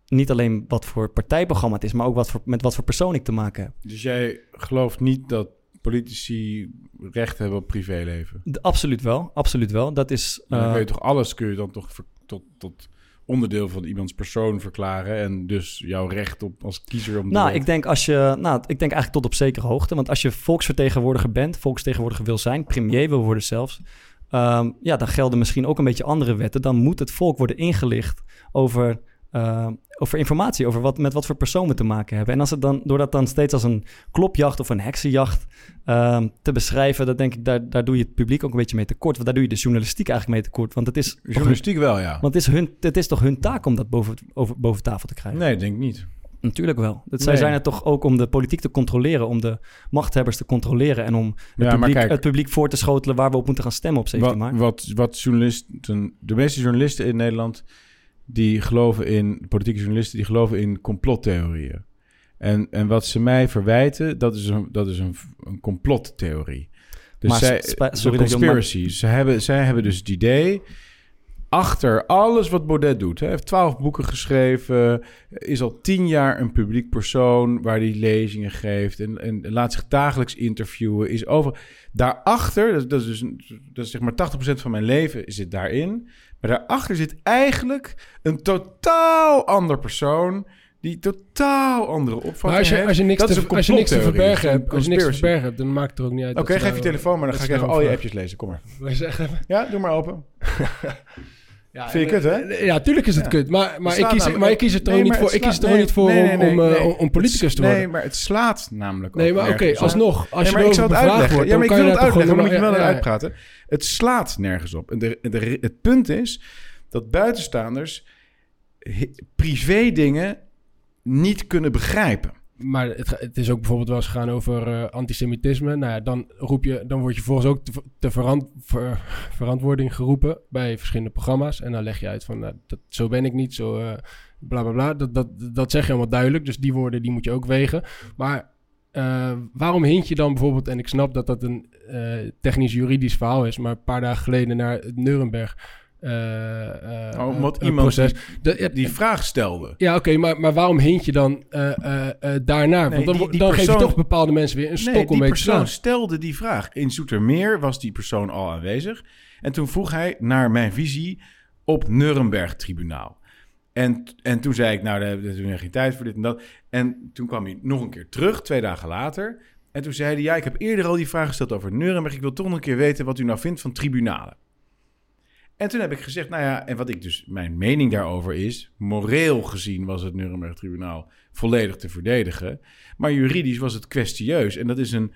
niet alleen wat voor partijprogramma het is, maar ook wat voor, met wat voor persoon ik te maken heb. Dus jij gelooft niet dat politici recht hebben op privéleven? De- absoluut wel, absoluut wel. Dat is... Dan eh, kun je toch alles kun je dan toch tot, tot onderdeel van iemands persoon verklaren en dus jouw recht op als kiezer om. Nou, ik denk als je, nou, ik denk eigenlijk tot op zekere hoogte. Want als je volksvertegenwoordiger bent, volksvertegenwoordiger wil zijn, premier wil worden zelfs, ehm, ja, dan gelden misschien ook een beetje andere wetten. Dan moet het volk worden ingelicht over, eh, over informatie, over wat, met wat voor persoon we te maken hebben. En als het dan, door dat dan steeds als een klopjacht of een heksenjacht ehm, te beschrijven, dan denk ik, daar, daar doe je het publiek ook een beetje mee tekort. Want daar doe je de journalistiek eigenlijk mee tekort. Want het is, hun, journalistiek wel, ja. want het is, hun, het is toch hun taak om dat boven, over, boven tafel te krijgen. Nee, denk ik niet. Natuurlijk wel. Dat zij Nee. zijn er toch ook om de politiek te controleren, om de machthebbers te controleren en om het, Ja, publiek, kijk- het publiek voor te schotelen waar we op moeten gaan stemmen op 17 Wat, maart. wat, wat journalisten, de meeste journalisten in Nederland, die geloven in, politieke journalisten, die geloven in complottheorieën. En, en wat ze mij verwijten, dat is een, dat is een, een complottheorie. Dus Maar zij, sorry conspiracy. Ze hebben, zij hebben dus het idee, achter alles wat Baudet doet. Hij heeft twaalf boeken geschreven, is al tien jaar een publiek persoon waar hij lezingen geeft en, en laat zich dagelijks interviewen. Is over. Daarachter, dat, dat is dus dat is zeg maar 80% van mijn leven zit daarin. Maar daarachter zit eigenlijk een totaal ander persoon die totaal andere opvatting Maar als je, heeft. als je niks, te, als je niks verbergen hebt, als je niks te verbergen hebt, dan maakt het er ook niet uit. Oké, geef je telefoon, maar dan ga ik even al je appjes lezen. Kom maar. Wij zeggen Ja, doe maar open. Ja, Vind je kut, hè? eh, Ja, tuurlijk is het Ja. kut. Maar, maar, ik kies, maar ik kies het er Nee, ook niet maar voor, het ik kies slaat- er ook niet voor nee, om, nee, nee, om, eh, om, politicus te worden. Nee, maar het slaat namelijk Nee, maar oké, alsnog, als je maar ik zal het uitleggen. ja, dan maar ik wil je het toch uitleggen, dan moet ik wel uitpraten. Het slaat nergens op. En de, de, het punt is dat buitenstaanders privé dingen niet kunnen begrijpen. Maar het, het is ook bijvoorbeeld wel eens gegaan over eh, antisemitisme. Nou ja, dan, roep je, dan word je volgens ook te, verant- ver- verantwoording geroepen bij verschillende programma's. En dan leg je uit van, nou, dat, zo ben ik niet, zo eh bla bla bla. Dat, dat, dat zeg je allemaal duidelijk. Dus die woorden die moet je ook wegen. Maar eh, waarom hint je dan bijvoorbeeld, en ik snap dat dat een eh, technisch-juridisch verhaal is, maar een paar dagen geleden naar het Nuremberg. eh, Oh, omdat iemand proces. De- Die vraag stelde. ja, oké, maar, maar waarom hint je dan? Nee, Want dan, die- die dan geef je persoon- toch bepaalde mensen weer een stok Nee, om die mee te persoon slaan. stelde die vraag. In Zoetermeer was die persoon al aanwezig. En toen vroeg hij naar mijn visie op Nuremberg-tribunaal. En, en toen zei ik, nou, daar hebben we geen tijd voor dit en dat. En toen kwam hij nog een keer terug, twee dagen later. En toen zei hij, ja, ik heb eerder al die vraag gesteld over Nuremberg. Ik wil toch nog een keer weten wat u nou vindt van tribunalen. En toen heb ik gezegd, nou ja, en wat ik dus, mijn mening daarover is, moreel gezien was het Nuremberg-tribunaal volledig te verdedigen. Maar juridisch was het kwestieus. En dat is een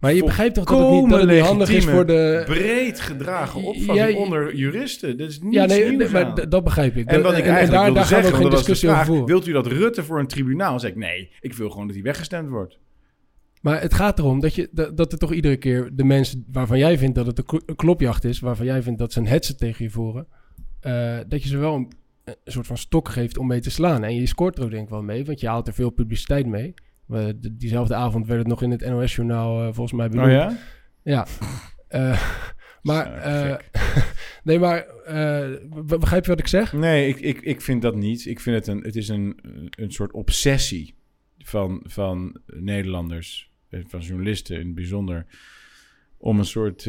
Maar je begrijpt toch dat het niet, dat het niet handig is voor de... breed gedragen opvatting Ja, onder juristen. Dat is niet Ja, nee, maar dat begrijp ik. En wat ik en, eigenlijk daar, wilde daar gaan we zeggen, geen discussie over voeren. wilt u dat Rutte voor een tribunaal? Dan zeg ik, nee, ik wil gewoon dat hij weggestemd wordt. Maar het gaat erom dat, je, dat, dat er toch iedere keer de mensen waarvan jij vindt dat het een klopjacht is, waarvan jij vindt dat ze een hetze tegen je voeren, eh, dat je ze wel een, een soort van stok geeft om mee te slaan. En je scoort er ook denk ik wel mee, want je haalt er veel publiciteit mee. We, de- diezelfde avond werd het nog in het NOS-journaal eh, volgens mij benoemd. Oh ja? Ja. Eh, maar, eh, nee, maar be- begrijp je wat ik zeg? Nee, ik, ik, ik vind dat niet. Ik vind het een, het is een, een soort obsessie van, van Nederlanders, van journalisten in het bijzonder, om een soort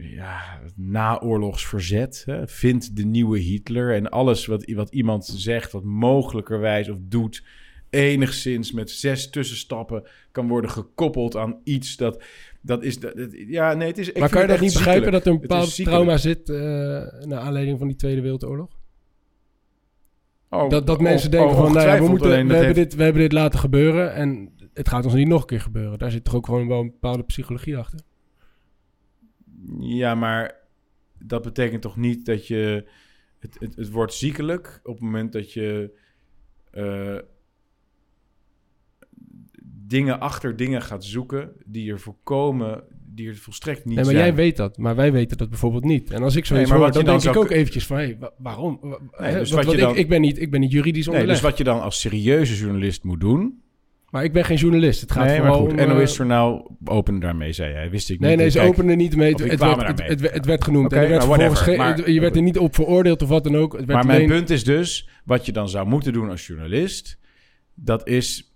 ja, naoorlogsverzet. Hè? Vind de nieuwe Hitler. En alles wat, wat iemand zegt, wat mogelijkerwijs of doet, enigszins met zes tussenstappen kan worden gekoppeld aan iets dat. Dat is, dat, ja, nee, het is. maar kan je dat niet begrijpen dat er een bepaald trauma zit eh naar aanleiding van die Tweede Wereldoorlog? Oh, dat dat oh, mensen oh, denken van, nou ja, we, moeten, we, hebben heeft- dit, we hebben dit laten gebeuren en het gaat ons niet nog een keer gebeuren. Daar zit toch ook gewoon wel een bepaalde psychologie achter? Ja, maar dat betekent toch niet dat je... Het, het, het wordt ziekelijk op het moment dat je... eh, dingen achter dingen gaat zoeken die er voorkomen... die er volstrekt niet Nee, maar zijn. jij weet dat, maar wij weten dat bijvoorbeeld niet. En als ik zoiets Nee, hoor, dan denk ik ook eventjes van, hé, wa- waarom? Nee, dus wat je ik, dan- ik, ben niet, ik ben niet juridisch Nee, onderlegd. dus wat je dan als serieuze journalist moet doen... Maar ik ben geen journalist. Het gaat nee, maar goed, om... eh, NOS-journaal openen daarmee, zei jij. Wist ik Nee, niet. nee, Ik ze kijk- openden niet mee. Het, werd, het, werd genoemd. En werd nou, maar- je werd er niet op veroordeeld of wat dan ook. Het werd Maar mijn punt is dus, wat je dan zou moeten doen als journalist, dat is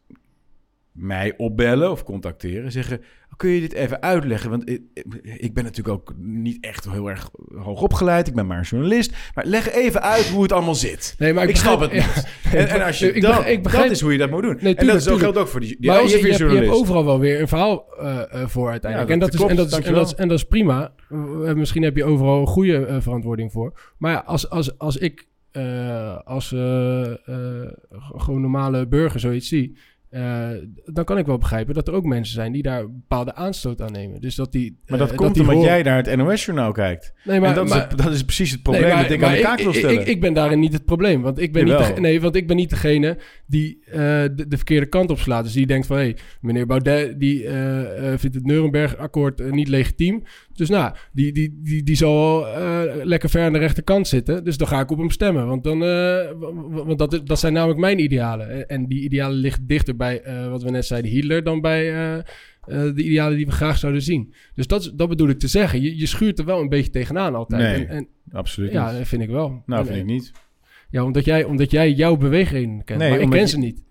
mij opbellen of contacteren. Zeggen, kun je dit even uitleggen? Want ik, ik ben natuurlijk ook niet echt heel erg hoog opgeleid. Ik ben maar een journalist. Maar leg even uit hoe het allemaal zit. Nee, maar ik, snap het niet. En, en als je Ik begrijp- ik begrijp- dat is hoe je dat moet doen. Nee, en dat is, geldt ook voor die, die maar je, je, hebt, je hebt Elsevier-journalist. overal wel weer een verhaal eh, eh, voor uiteindelijk. Ja, en, dat is, en, dat is, en, dat is, dankjewel. en dat is prima. Eh, misschien heb je overal een goede verantwoording voor. Maar ja, als, als, als ik als gewoon normale burger zoiets zie... eh, dan kan ik wel begrijpen dat er ook mensen zijn die daar bepaalde aanstoot aan nemen. Dus dat die. Maar dat eh, komt die omdat horen- jij naar het NOS-journaal kijkt. Nee, maar, en dat, maar, is het- dat is precies het probleem Nee, maar- dat ik maar aan de kaak wil ik, stellen. Ik, ik ben daarin niet het probleem. Want ik ben, niet, nee, want ik ben niet degene die eh, de, de verkeerde kant op slaat. Dus die denkt van... hé, hey, meneer Baudet die, vindt het Nuremberg-akkoord niet legitiem. Dus nou, die, die, die, die zal wel eh, lekker ver aan de rechterkant zitten. Dus dan ga ik op hem stemmen. Want, dan, eh, want dat, dat zijn namelijk mijn idealen. En- die idealen liggen dichter bij, eh, wat we net zeiden, Hitler... dan bij de idealen die we graag zouden zien. Dus dat, dat bedoel ik te zeggen. Je, je schuurt er wel een beetje tegenaan altijd. Nee. En, en, Absoluut ja, dat vind ik wel. Nou, En- vind ik niet. Ja, omdat jij, omdat jij jouw beweegredenen kent. Nee, maar ik ken je- ze niet.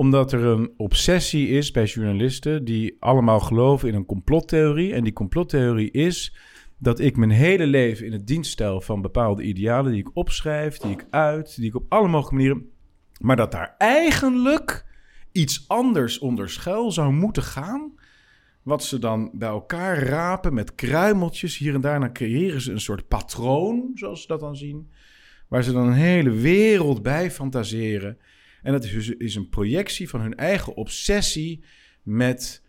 Omdat er een obsessie is bij journalisten die allemaal geloven in een complottheorie. En die complottheorie is dat ik mijn hele leven in het dienst stel van bepaalde idealen die ik opschrijf, die ik uit, die ik op alle mogelijke manieren. Maar dat daar eigenlijk iets anders onder schuil zou moeten gaan. Wat ze dan bij elkaar rapen met kruimeltjes hier en daar. Dan creëren ze een soort patroon, zoals ze dat dan zien. Waar ze dan een hele wereld bij fantaseren. En dat is, is een projectie van hun eigen obsessie met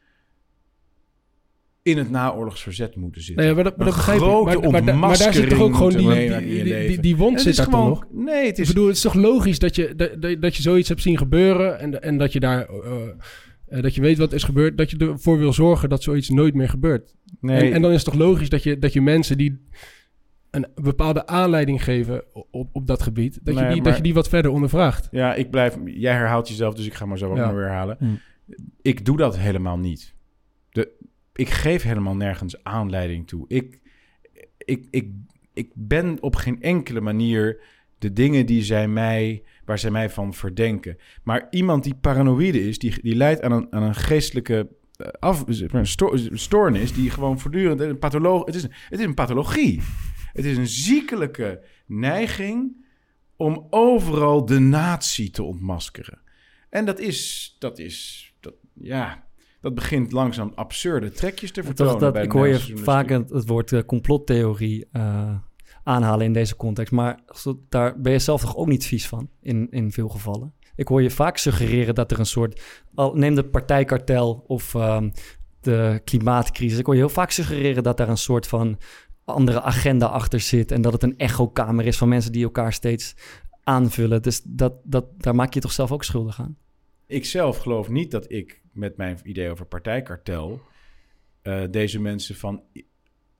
in het naoorlogsverzet moeten zitten. Nee, maar dat, maar dat Een begrijp ik. Maar, maar, da- maar daar zit toch ook gewoon die, die, die, die, wond zit daar toch gewoon, nog? Nee, het Ik is... bedoel, het is toch logisch dat je, dat, dat, dat je zoiets hebt zien gebeuren... en, en dat je daar... eh, eh, dat je weet wat is gebeurd, dat je ervoor wil zorgen dat zoiets nooit meer gebeurt. nee, En, en dan is het toch logisch dat je, dat je mensen die een bepaalde aanleiding geven op, op dat gebied, dat, Nee, je die, maar- dat je die wat verder ondervraagt. Ja, ik blijf... Jij herhaalt jezelf, dus ik ga maar zo ook Ja. maar weer herhalen. Hmm. Ik doe dat helemaal niet. De, ik geef helemaal nergens aanleiding toe. Ik, ik, ik, ik ben op geen enkele manier de dingen die zij mij, waar zij mij van verdenken. Maar iemand die paranoïde is, die, die leidt aan een, aan een geestelijke eh, af, een sto- stoornis, die gewoon voortdurend een patholoog. Het is, een- het is een pathologie. Het is een ziekelijke neiging om overal de natie te ontmaskeren. En dat is, dat is, dat, ja, dat begint langzaam absurde trekjes te vertonen. dat, bij ik hoor je vaak het, het woord eh, complottheorie eh, aanhalen in deze context. Maar daar ben je zelf toch ook niet vies van, in, in veel gevallen. Ik hoor je vaak suggereren dat er een soort... Al, neem de partijkartel of ehm, de klimaatcrisis. Ik hoor je heel vaak suggereren dat daar een soort van andere agenda achter zit... en dat het een echokamer is van mensen die elkaar steeds aanvullen. Dus dat, dat, daar maak je toch zelf ook schuldig aan? Ik zelf geloof niet dat ik met mijn idee over partijkartel eh, deze mensen van,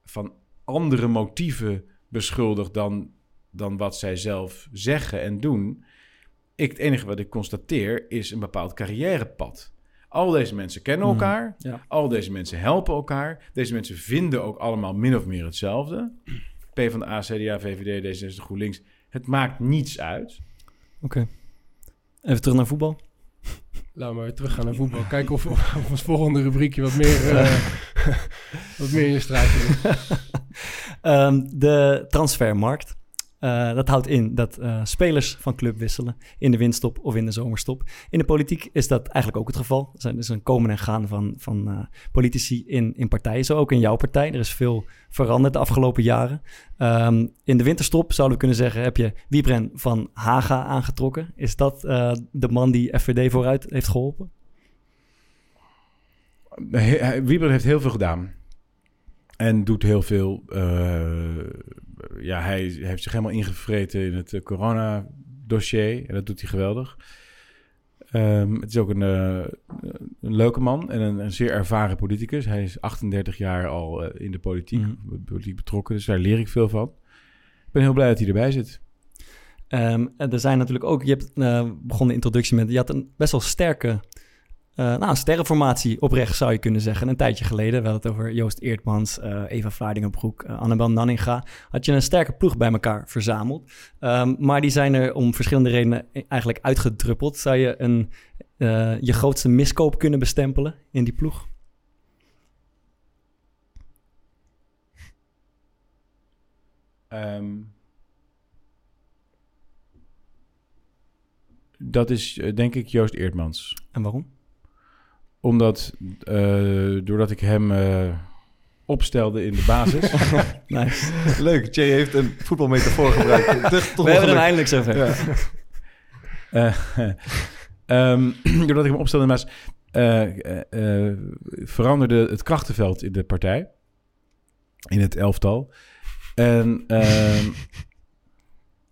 van andere motieven beschuldig dan, dan wat zij zelf zeggen en doen. Ik, het enige wat ik constateer is een bepaald carrièrepad. Al deze mensen kennen Mhm, elkaar. ja. Al deze mensen helpen elkaar. Deze mensen vinden ook allemaal min of meer hetzelfde. PvdA, CDA, VVD, D66, GroenLinks. Het maakt niets uit. Oké. Even terug naar voetbal. Laten we weer teruggaan naar voetbal. Kijken of, of ons volgende rubriekje wat meer... eh, wat meer in je straatje doen. Ehm, de transfermarkt. Eh, dat houdt in dat eh, spelers van club wisselen in de winststop of in de zomerstop. In de politiek is dat eigenlijk ook het geval. Er dus een komen en gaan van, van eh, politici in, in partijen. Zo ook in jouw partij. Er is veel veranderd de afgelopen jaren. Ehm, in de winterstop zouden we kunnen zeggen: heb je Wiebren van Haga aangetrokken? Is dat de man die FVD vooruit heeft geholpen? Wieber heeft heel veel gedaan. En doet heel veel. Ja, hij heeft zich helemaal ingevreten in het eh, corona-dossier. En dat doet hij geweldig. Ehm, het is ook een, eh, een leuke man en een, een zeer ervaren politicus. Hij is 38 jaar al eh, in de politiek, Mhm. politiek betrokken. Dus daar leer ik veel van. Ik ben heel blij dat hij erbij zit. Ehm, en er zijn natuurlijk ook, je hebt eh, begon de introductie met, je had een best wel sterke, eh nou, een sterrenformatie op rechts zou je kunnen zeggen. Een tijdje geleden, we hadden het over Joost Eertmans, eh, Eva Vlaardingenbroek, eh, Annabel Nanninga. Had je een sterke ploeg bij elkaar verzameld. Ehm, maar die zijn er om verschillende redenen eigenlijk uitgedruppeld. Zou je een, je grootste miskoop kunnen bestempelen in die ploeg? Ehm, dat is denk ik Joost Eertmans. En waarom? Omdat, eh, doordat ik hem eh, opstelde in de basis. Nice. Leuk, Thierry heeft een voetbalmetafoor gebruikt. We hebben hem eindelijk zover. Ja. Eh, ehm, doordat ik hem opstelde in de basis, eh, eh, eh, veranderde het krachtenveld in de partij. In het elftal. En ehm,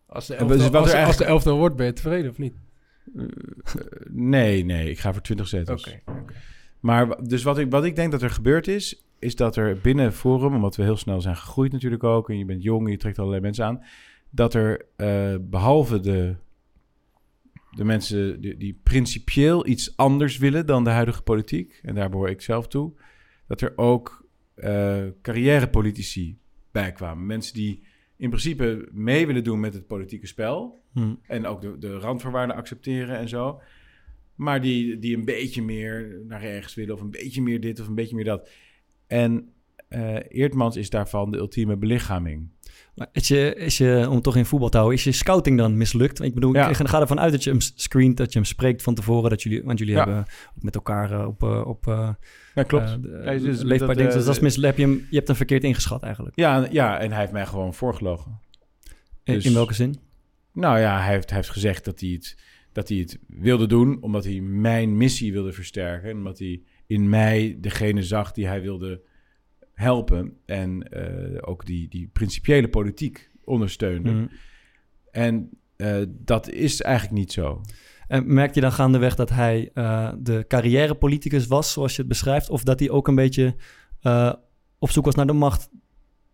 Als de dus elftal, wat als, als de elftal wordt, ben je tevreden of niet? Eh, nee, nee, ik ga voor 20 zetels. Oké. Maar dus wat ik, wat ik denk dat er gebeurd is, is dat er binnen Forum, omdat we heel snel zijn gegroeid natuurlijk ook, en je bent jong en je trekt allerlei mensen aan, dat er eh, behalve de, de mensen die, die principieel iets anders willen dan de huidige politiek, en daar behoor ik zelf toe, dat er ook eh carrièrepolitici bij kwamen. Mensen die in principe mee willen doen met het politieke spel, Hm. en ook de, de randvoorwaarden accepteren en zo. Maar die, die een beetje meer naar rechts willen, of een beetje meer dit of een beetje meer dat. En eh Eertmans is daarvan de ultieme belichaming. Maar is je, is je, om toch in voetbal te houden, is je scouting dan mislukt? Ik bedoel, Ja. ik ga ervan uit dat je hem screent, dat je hem spreekt van tevoren, dat jullie, want jullie Ja. hebben met elkaar eh, op, eh, op eh, Ja, klopt. Ja, dus leefbaar dat, dingen. Dus dat is mis, heb je, hem, je hebt hem verkeerd ingeschat eigenlijk. ja, ja, en hij heeft mij gewoon voorgelogen. In, Dus- in welke zin? Nou ja, hij heeft, hij heeft gezegd dat hij, het, dat hij het wilde doen, omdat hij mijn missie wilde versterken. En omdat hij in mij degene zag die hij wilde helpen. En eh, ook die, die principiële politiek ondersteunde. Mhm. En eh, dat is eigenlijk niet zo. En merk je dan gaandeweg dat hij eh, de carrièrepoliticus was, zoals je het beschrijft, of dat hij ook een beetje op zoek was naar de macht,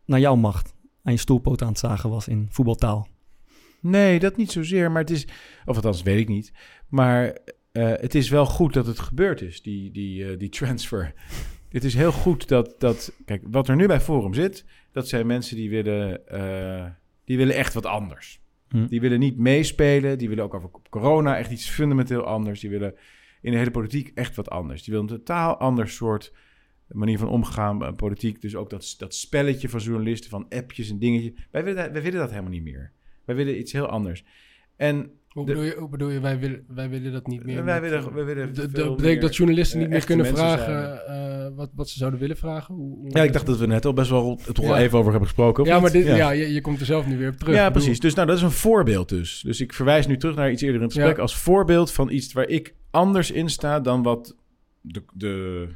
naar jouw macht, aan je stoelpoot aan het zagen was in voetbaltaal? Nee, dat niet zozeer. Maar het is, of althans weet ik niet. Maar het is wel goed dat het gebeurd is, die, die, die transfer. Het is heel goed dat, dat... Kijk, wat er nu bij Forum zit, dat zijn mensen die willen, eh, die willen echt wat anders. Hm. Die willen niet meespelen. Die willen ook over corona echt iets fundamenteel anders. Die willen in de hele politiek echt wat anders. Die willen een totaal ander soort manier van omgaan met politiek. Dus ook dat, dat spelletje van journalisten, van appjes en dingetjes. Wij willen, dat, wij willen dat helemaal niet meer. Wij willen iets heel anders. En Hoe De- bedoel je, hoe bedoel je wij, willen, wij willen dat niet meer? wij met, willen, eh, wij willen dat- meer, journalisten niet meer kunnen vragen eh, wat, wat ze zouden willen vragen? Hoe, hoe- Ja, ik dacht dat we net al best wel het toch wel Ja. even over hebben gesproken. Ja, maar dit, ja. je, je komt er zelf nu weer op terug. Ja, bedoel, precies. Dus nou, dat is een voorbeeld dus. Dus ik verwijs nu terug naar iets eerder in het gesprek... Als voorbeeld van iets waar ik anders in sta... dan wat de, de,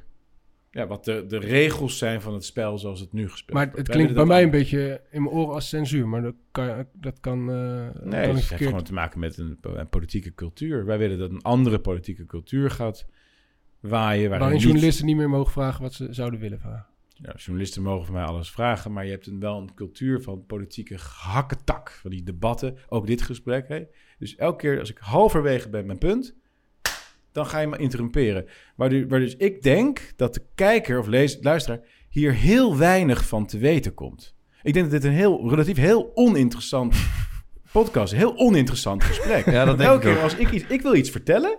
ja, wat de, de regels zijn van het spel zoals het nu gespeeld Maar wordt. het Wij klinkt bij mij een beetje in mijn oren als censuur. Maar dat kan, dat kan, eh Nee, het heeft gewoon te maken met een, een politieke cultuur. Wij willen dat een andere politieke cultuur gaat waaien. Waarin journalisten niet meer mogen vragen wat ze zouden willen vragen. Ja, journalisten mogen van mij alles vragen, maar je hebt een, wel een cultuur van politieke hakketak, van die debatten, ook dit gesprek. Hè? Dus elke keer als ik halverwege ben mijn punt, dan ga je me interrumperen. Waar, du- waar dus ik denk dat de kijker of luisteraar hier heel weinig van te weten komt. Ik denk dat dit een heel, relatief heel oninteressant podcast een heel oninteressant gesprek. Ja, dat denk elke ik keer als ik iets, ik wil iets vertellen,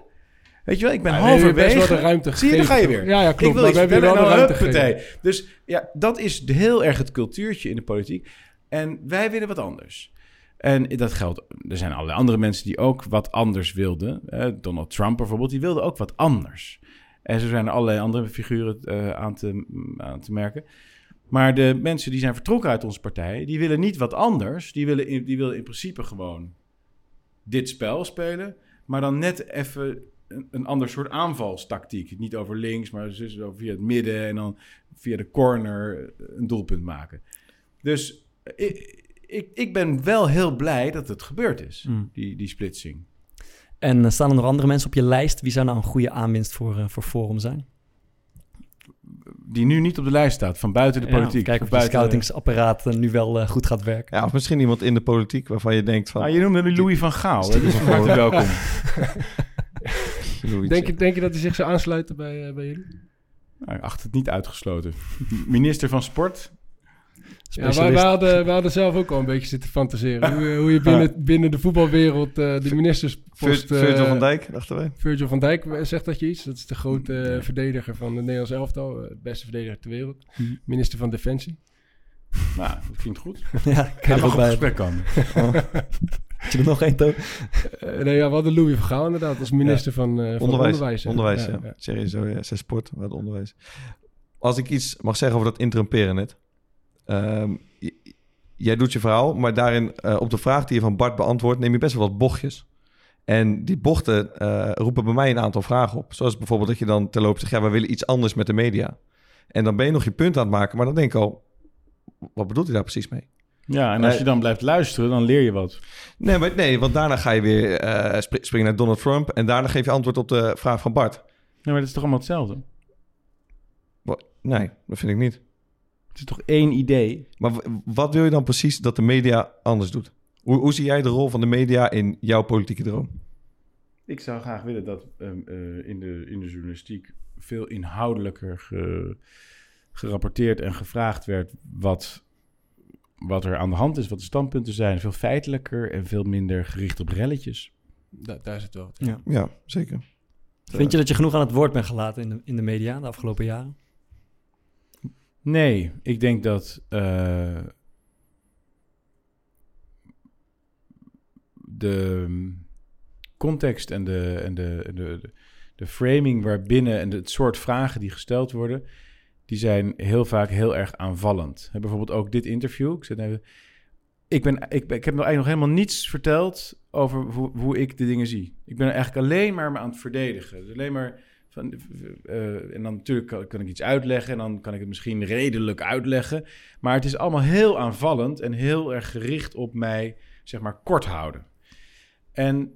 Weet je wel, ik ben Ja, halverwege. best wel de ruimte Zie je, daar ga je weer. Ja, ja, klopt. Ik wil maar we hebben wel de vertellen en ruimte dan gegeven. huppatee. Dus ja, dat is heel erg het cultuurtje in de politiek. En wij willen wat anders. En dat geldt, er zijn allerlei andere mensen die ook wat anders wilden. Eh, Donald Trump bijvoorbeeld, die wilde ook wat anders. En zo zijn er allerlei andere figuren eh, aan, te, aan te merken. Maar de mensen die zijn vertrokken uit onze partij, die willen niet wat anders. Die willen in, die willen in principe gewoon dit spel spelen. Maar dan net even een, ander soort aanvalstactiek. Niet over links, maar dus zo via het midden en dan via de corner een doelpunt maken. Dus ik, ik, ik ben wel heel blij dat het gebeurd is, Mm. die, die splitsing. En eh, staan er nog andere mensen op je lijst? Wie zou nou een goede aanwinst voor, eh, voor Forum zijn? Die nu niet op de lijst staat, van buiten de Ja, politiek. kijken of Van het scoutingsapparaat eh, nu wel goed gaat werken. Ja, of misschien iemand in de politiek waarvan je denkt van... Ah, je noemde nu Louis van Gaal. hè? Van harte welkom. Louis, Denk je, denk je dat hij zich zou aansluiten bij, bij jullie? Nou, ik acht het niet uitgesloten. Minister van Sport. Ja, wij, wij, hadden, wij hadden zelf ook al een beetje zitten fantaseren. Hoe, hoe je binnen, binnen de voetbalwereld uh, de ministerspost... Vir- Virgil van Dijk, dachten wij. Virgil van Dijk, eh, zegt dat je iets? Dat is de grote uh, verdediger van het Nederlands elftal. Beste verdediger ter wereld. Hm. Minister van Defensie. Nou, dat klinkt goed. ja, kan je er ook bij gesprek komen. Oh. Had je er nog één, Toon? Uh, nee, ja, we hadden Louis van Gaal inderdaad als minister ja. van, uh, van onderwijs. onderwijs. Onderwijs, ja. ja. ja. Serieus, zo, ja. Zij sport, maar het onderwijs. Als ik iets mag zeggen over dat interrumperen net. Um, jij doet je verhaal, maar daarin uh, op de vraag die je van Bart beantwoordt, neem je best wel wat bochtjes. En die bochten uh, roepen bij mij een aantal vragen op. Zoals bijvoorbeeld dat je dan terloops zegt, ja, we willen iets anders met de media. En dan ben je nog je punt aan het maken, maar dan denk ik al, wat bedoelt hij daar precies mee? Ja, en als je dan blijft luisteren, dan leer je wat. Nee, maar nee want daarna ga je weer uh, springen naar Donald Trump en daarna geef je antwoord op de vraag van Bart. Nee, maar dat is toch allemaal hetzelfde? Nee, dat vind ik niet. Het is toch één idee? Maar wat wil je dan precies dat de media anders doet? Hoe, hoe zie jij de rol van de media in jouw politieke droom? Ik zou graag willen dat um, uh, in, de, in de journalistiek veel inhoudelijker ge, gerapporteerd en gevraagd werd wat, wat er aan de hand is, wat de standpunten zijn. Veel feitelijker en veel minder gericht op relletjes. Da daar is het wel. Ja, ja zeker. Vind je dat je genoeg aan het woord bent gelaten in de, in de media de afgelopen jaren? Nee, ik denk dat uh, de context en de, en de, de, de, framing waarbinnen en het soort vragen die gesteld worden, die zijn heel vaak heel erg aanvallend. Bijvoorbeeld ook dit interview. Ik, even, ik, ben, ik, ben, ik heb nog eigenlijk nog helemaal niets verteld over hoe, hoe ik de dingen zie. Ik ben eigenlijk alleen maar aan het verdedigen. Dus alleen maar van, uh, en dan natuurlijk kan, kan, ik iets uitleggen en dan kan ik het misschien redelijk uitleggen. Maar het is allemaal heel aanvallend en heel erg gericht op mij, zeg maar, kort houden. En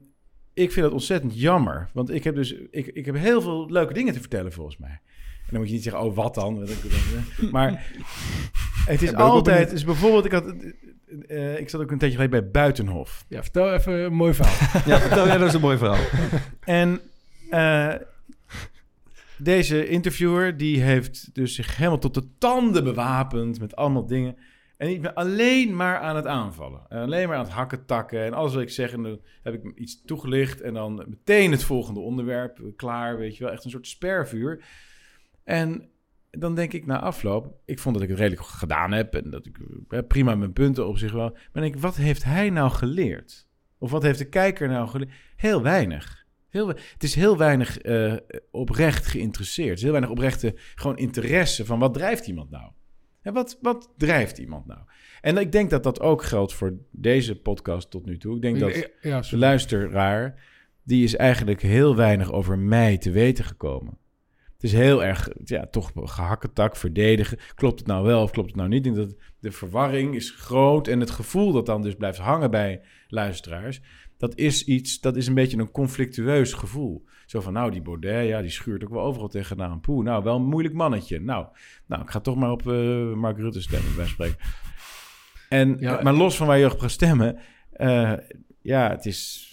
ik vind dat ontzettend jammer, want ik heb dus ik, ik heb heel veel leuke dingen te vertellen volgens mij. En dan moet je niet zeggen, oh, wat dan? Maar het is altijd, dus bijvoorbeeld, ik had, uh, ik zat ook een tijdje geleden bij Buitenhof. Ja, vertel even een mooi verhaal. ja, vertel jij, dat is een mooi verhaal. en uh, deze interviewer, die heeft dus zich helemaal tot de tanden bewapend met allemaal dingen. En ik ben alleen maar aan het aanvallen. En alleen maar aan het hakken, takken. En alles wat ik zeg, en dan heb ik iets toegelicht. En dan meteen het volgende onderwerp klaar. Weet je wel, echt een soort spervuur. En dan denk ik na afloop, ik vond dat ik het redelijk gedaan heb. En dat ik prima mijn punten op zich wel. Maar denk ik, wat heeft hij nou geleerd? Of wat heeft de kijker nou geleerd? Heel weinig. Heel, het is heel weinig uh, oprecht geïnteresseerd. Het is heel weinig oprechte gewoon interesse van wat drijft iemand nou? En wat, wat drijft iemand nou? En ik denk dat dat ook geldt voor deze podcast tot nu toe. Ik denk dat ja, de luisteraar, die is eigenlijk heel weinig over mij te weten gekomen. Het is heel erg, ja, toch gehakketak, verdedigen. Klopt het nou wel of klopt het nou niet? Ik denk dat de verwarring is groot en het gevoel dat dan dus blijft hangen bij luisteraars, dat is iets, dat is een beetje een conflictueus gevoel. Zo van, nou, die Baudet, ja, die schuurt ook wel overal tegenaan. Poeh, nou, wel een moeilijk mannetje. Nou, nou ik ga toch maar op uh, Mark Rutte stemmen, bij spreken. En, ja, maar los van waar je op gaat stemmen, uh, ja, het is,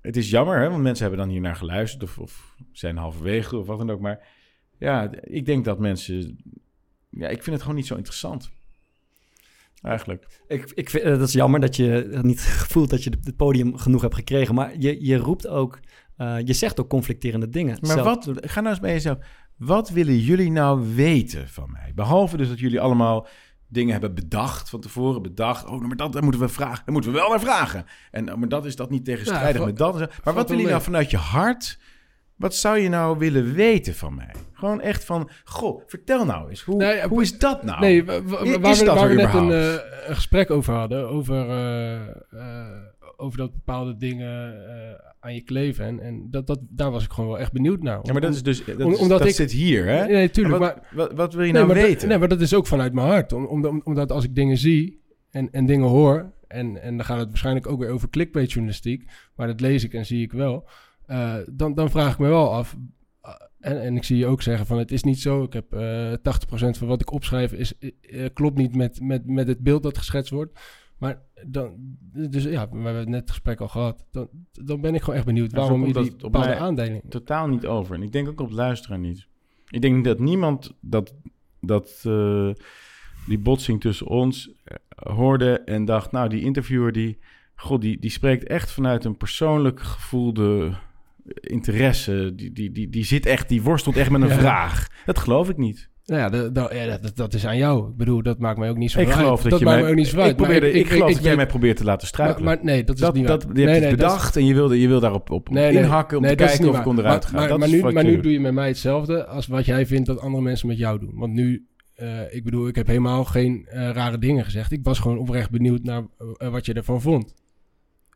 het is jammer, hè, want mensen hebben dan hier naar geluisterd of, of zijn halverwege of wat dan ook. Maar ja, ik denk dat mensen, ja, ik vind het gewoon niet zo interessant. Eigenlijk. Ik, ik vind, dat is jammer dat je niet voelt dat je het podium genoeg hebt gekregen. Maar je, je roept ook eh, je zegt ook conflicterende dingen. Maar Zelf- wat, ga nou eens bij jezelf. Wat willen jullie nou weten van mij? Behalve dus dat jullie allemaal dingen hebben bedacht van tevoren. Bedacht, oh, maar dat daar moeten we vragen. Daar moeten we wel naar vragen. En oh, maar dat is dat niet tegenstrijdig Ja, met dat. Maar wat wel wil je nou vanuit je hart? Wat zou je nou willen weten van mij? Gewoon echt van, goh, vertel nou eens. Hoe, Nee, hoe is dat nou? Nee, waar, we, waar we net een, eh, een gesprek over hadden, over, eh, eh, over dat bepaalde dingen aan je kleven. En, en dat, dat, daar was ik gewoon wel echt benieuwd naar. ja, maar dat is dus, dat, om- is- omdat dat ik- zit hier, hè? Nee, tuurlijk, wat, maar- wat, wat wil je nee, nou dat- weten? nee, maar dat is ook vanuit mijn hart. Om, om, om- omdat als ik dingen zie en, en dingen hoor... En, en dan gaat het waarschijnlijk ook weer over clickbait-journalistiek... maar dat lees ik en zie ik wel... eh, dan, dan vraag ik me wel af... eh, en, en ik zie je ook zeggen van het is niet zo. Ik heb eh 80% van wat ik opschrijf is, eh, eh, klopt niet met, met, met het beeld dat geschetst wordt. Maar dan, dus ja, we hebben het net het gesprek al gehad. Dan, dan ben ik gewoon echt benieuwd waarom je die bepaalde aandeling. totaal niet over. En ik denk ook op luisteraar niet. Ik denk dat niemand dat, dat eh, die botsing tussen ons eh, hoorde en dacht... nou, die interviewer die, god, die, die spreekt echt vanuit een persoonlijk gevoelde interesse. Die, die, die, die zit echt, die worstelt echt met een Ja. vraag. Dat geloof ik niet. Nou ja, dat, dat, ja dat, dat is aan jou. Ik bedoel, dat maakt mij ook niet zo Ik uit. geloof dat, dat je maakt mij... ook niet zo ik, uit. Maar probeerde, ik, geloof dat jij mij probeert te laten maar, struikelen. maar nee, dat is niet dat, waar. je hebt nee, het dat is- bedacht en je wilde, je wil daarop op, Nee, inhakken om te kijken of ik waar. onderuit maar, ga. Maar, maar, nu, maar nu doe je met mij hetzelfde als wat jij vindt dat andere mensen met jou doen. Want nu, eh, ik bedoel, ik heb helemaal geen eh, rare dingen gezegd. Ik was gewoon oprecht benieuwd naar eh, wat je ervan vond.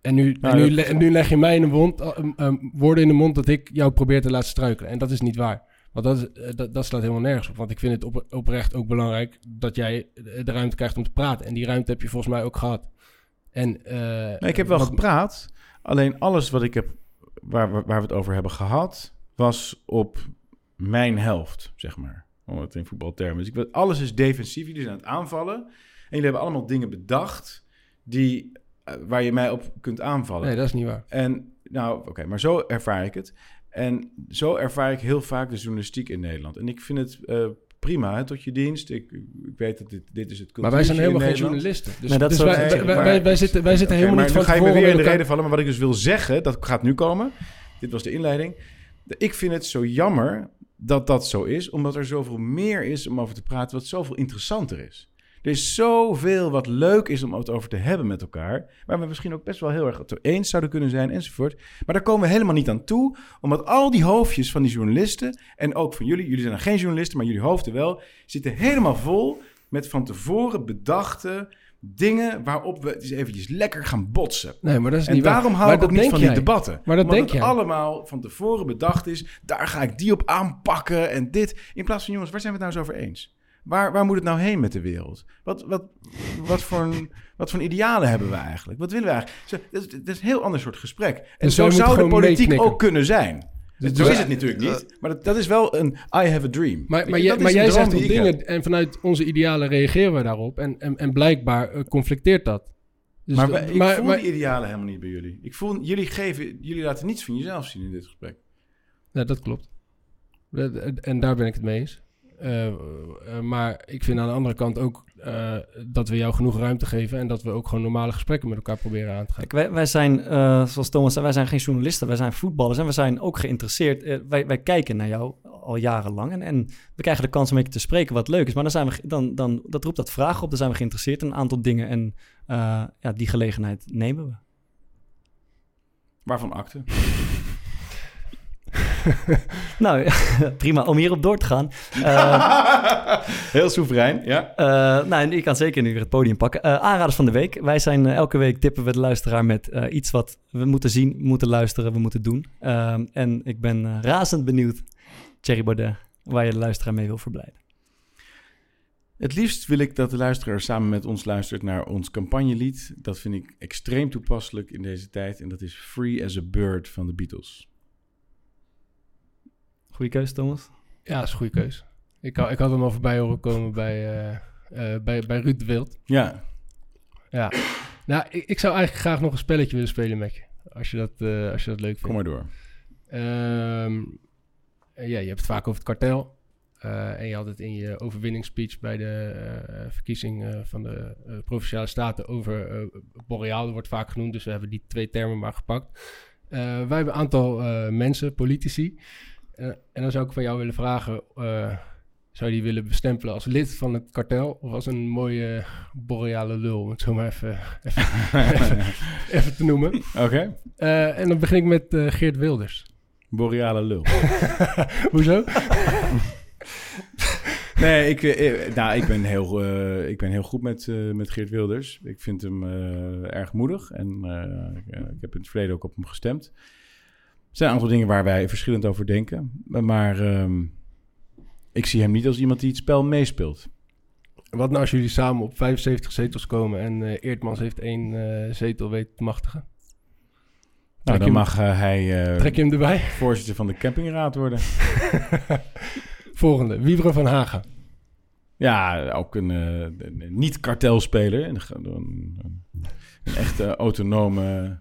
En nu, Nou, en nu, le- en nu leg je mij in de mond, eh, eh, woorden in de mond dat ik jou probeer te laten struikelen. En dat is niet waar. Want dat, is- eh, dat, dat slaat helemaal nergens op. Want ik vind het op, oprecht ook belangrijk dat jij de ruimte krijgt om te praten. En die ruimte heb je volgens mij ook gehad. En, Nee, ik heb wel wat- gepraat. Alleen alles wat ik heb, waar, waar, we het over hebben gehad, was op mijn helft, zeg maar. Om het in voetbaltermen. Dus ik alles is defensief. Jullie zijn aan het aanvallen. En jullie hebben allemaal dingen bedacht die, waar je mij op kunt aanvallen. Nee, dat is niet waar. En nou, oké, maar zo ervaar ik het. En zo ervaar ik heel vaak de journalistiek in Nederland. En ik vind het eh, prima, hè, tot je dienst. Ik, ik weet dat dit, dit is het Maar wij zijn helemaal geen journalisten. Dus, Nee, dat dus wij, wij, wij, maar- wij, wij zitten, wij zitten helemaal maar niet van ga je weer in de elkaar- reden vallen. Maar wat ik dus wil zeggen, dat gaat nu komen. Dit was de inleiding. Ik vind het zo jammer dat dat zo is. Omdat er zoveel meer is om over te praten. Wat zoveel interessanter is. Er is zoveel wat leuk is om het over te hebben met elkaar. Waar we misschien ook best wel heel erg het eens zouden kunnen zijn enzovoort. Maar daar komen we helemaal niet aan toe. Omdat al die hoofdjes van die journalisten. En ook van jullie. Jullie zijn dan geen journalisten, maar jullie hoofden wel. Zitten helemaal vol met van tevoren bedachte dingen. Waarop we eens eventjes lekker gaan botsen. Nee, maar dat is En niet waar. daarom hou Maar ik ook niet van jij. die debatten. Maar dat Omdat denk het jij. allemaal van tevoren bedacht is. Daar ga ik die op aanpakken en dit. In plaats van, jongens, waar zijn we het nou eens over eens? Waar, waar moet het nou heen met de wereld? Wat, wat, wat, voor een, wat voor idealen hebben we eigenlijk? Wat willen we eigenlijk? Zo, Dat is, dat is een heel ander soort gesprek. En Dus zo wij moeten zou de politiek meeknikken. ook kunnen zijn. Dus- zo is het natuurlijk niet. Maar dat, dat is wel een I have a dream. Maar, maar je, jij, maar zegt die dingen heb. en vanuit onze idealen reageren we daarop. En, en, en blijkbaar eh, conflicteert dat. Dus maar dat- ik voel maar- die idealen helemaal niet bij jullie. Ik voel, jullie, geven, jullie laten niets van jezelf zien in dit gesprek. Ja, dat klopt. En daar ben ik het mee eens. Eh, eh, maar ik vind aan de andere kant ook eh, dat we jou genoeg ruimte geven... en dat we ook gewoon normale gesprekken met elkaar proberen aan te gaan. Kijk, wij, wij zijn, eh, zoals Thomas zei, wij zijn geen journalisten, wij zijn voetballers en we zijn ook geïnteresseerd. Wij, wij kijken naar jou al jarenlang en, en we krijgen de kans om een beetje te spreken wat leuk is. Maar dan zijn we, dan, dan, dat roept dat vragen op, dan zijn we geïnteresseerd in een aantal dingen en eh, ja, die gelegenheid nemen we. Waarvan akte? Nou, prima om hierop door te gaan. Eh, Heel soeverein, ja. Eh, nou, ik kan zeker nu weer het podium pakken. Eh, aanraders van de week. Wij zijn elke week tippen we de luisteraar met iets wat we moeten zien, moeten luisteren, we moeten doen. Ehm, en ik ben razend benieuwd, Thierry Baudet, waar je de luisteraar mee wil verblijden. Het liefst wil ik dat de luisteraar samen met ons luistert naar ons campagnelied. Dat vind ik extreem toepasselijk in deze tijd. En dat is Free as a Bird van de Beatles. Goeie keuze, Thomas. Ja, dat is een goede keus. Ik, had- ik had hem al voorbij horen komen bij, eh, eh, bij, bij Ruud de Wild. Ja, Ja. Nou, ik, ik zou eigenlijk graag nog een spelletje willen spelen met je. Als je dat, eh, als je dat leuk vindt. kom maar door. Ehm, eh, ja, je hebt het vaak over het kartel. Eh, en je had het in je overwinningsspeech bij de verkiezing eh, van de eh, Provinciale Staten over eh Boreaal. Dat wordt vaak genoemd, dus we hebben die twee termen maar gepakt. Eh, wij hebben een aantal eh, mensen, politici. Eh, en dan zou ik van jou willen vragen... eh, zou je die willen bestempelen als lid van het kartel... of als een mooie boreale lul, om het zo maar even, even, even, even te noemen. Oké. Eh, en dan begin ik met Geert Wilders. Boreale lul. Hoezo? Nee, ik, nou, ik, ben heel, ik ben heel goed met, met Geert Wilders. Ik vind hem erg moedig en ik, ik heb in het verleden ook op hem gestemd. Er zijn een aantal dingen waar wij verschillend over denken. Maar ehm, ik zie hem niet als iemand die het spel meespeelt. Wat nou als jullie samen op 75 zetels komen... en eh, Eertmans heeft één eh, zetel weten te machtigen? Nou, dan mag eh, hij eh, Trek je hem erbij? voorzitter van de campingraad worden. Volgende, Wiebren van Hagen. Ja, ook een, eh, een niet-kartelspeler. Een, een, een echte autonome...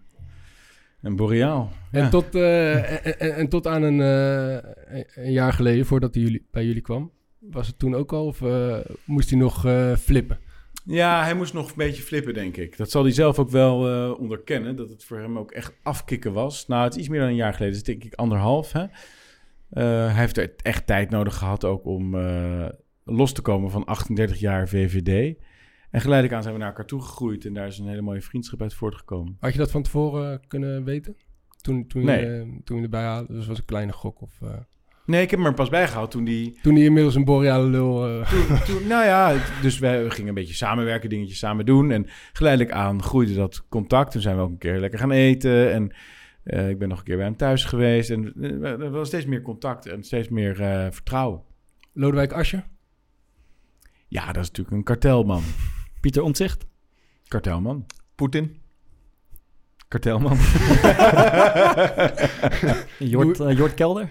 Een boreaal. En, Ja. tot, eh, en, en- en tot aan een, eh, een jaar geleden, voordat hij jullie, bij jullie kwam... was het toen ook al of eh, moest hij nog eh, flippen? Ja, hij moest nog een beetje flippen, denk ik. Dat zal hij zelf ook wel eh, onderkennen. Dat het voor hem ook echt afkicken was. Nou, het is iets meer dan een jaar geleden. Is denk ik anderhalf. Hè? Eh, hij heeft er echt tijd nodig gehad ook om eh, los te komen van 38 jaar VVD. En geleidelijk aan zijn we naar elkaar toegegroeid. En daar is een hele mooie vriendschap uit voortgekomen. Had je dat van tevoren kunnen weten? Toen, toen, Nee. je, eh, toen je erbij haalde? Dus was een kleine gok? Of, eh, Nee, ik heb hem er pas bij gehaald toen die... toen hij inmiddels een boreale lul... Toen, toen, nou ja, dus wij gingen een beetje samenwerken, dingetjes samen doen. En geleidelijk aan groeide dat contact. Toen zijn we ook een keer lekker gaan eten. En ik ben nog een keer bij hem thuis geweest. En er was steeds meer contact en steeds meer vertrouwen. Lodewijk Asscher? Ja, dat is natuurlijk een kartelman. Pieter Omtzigt. Kartelman. Poetin. Kartelman. Jort, eh, Jort Kelder.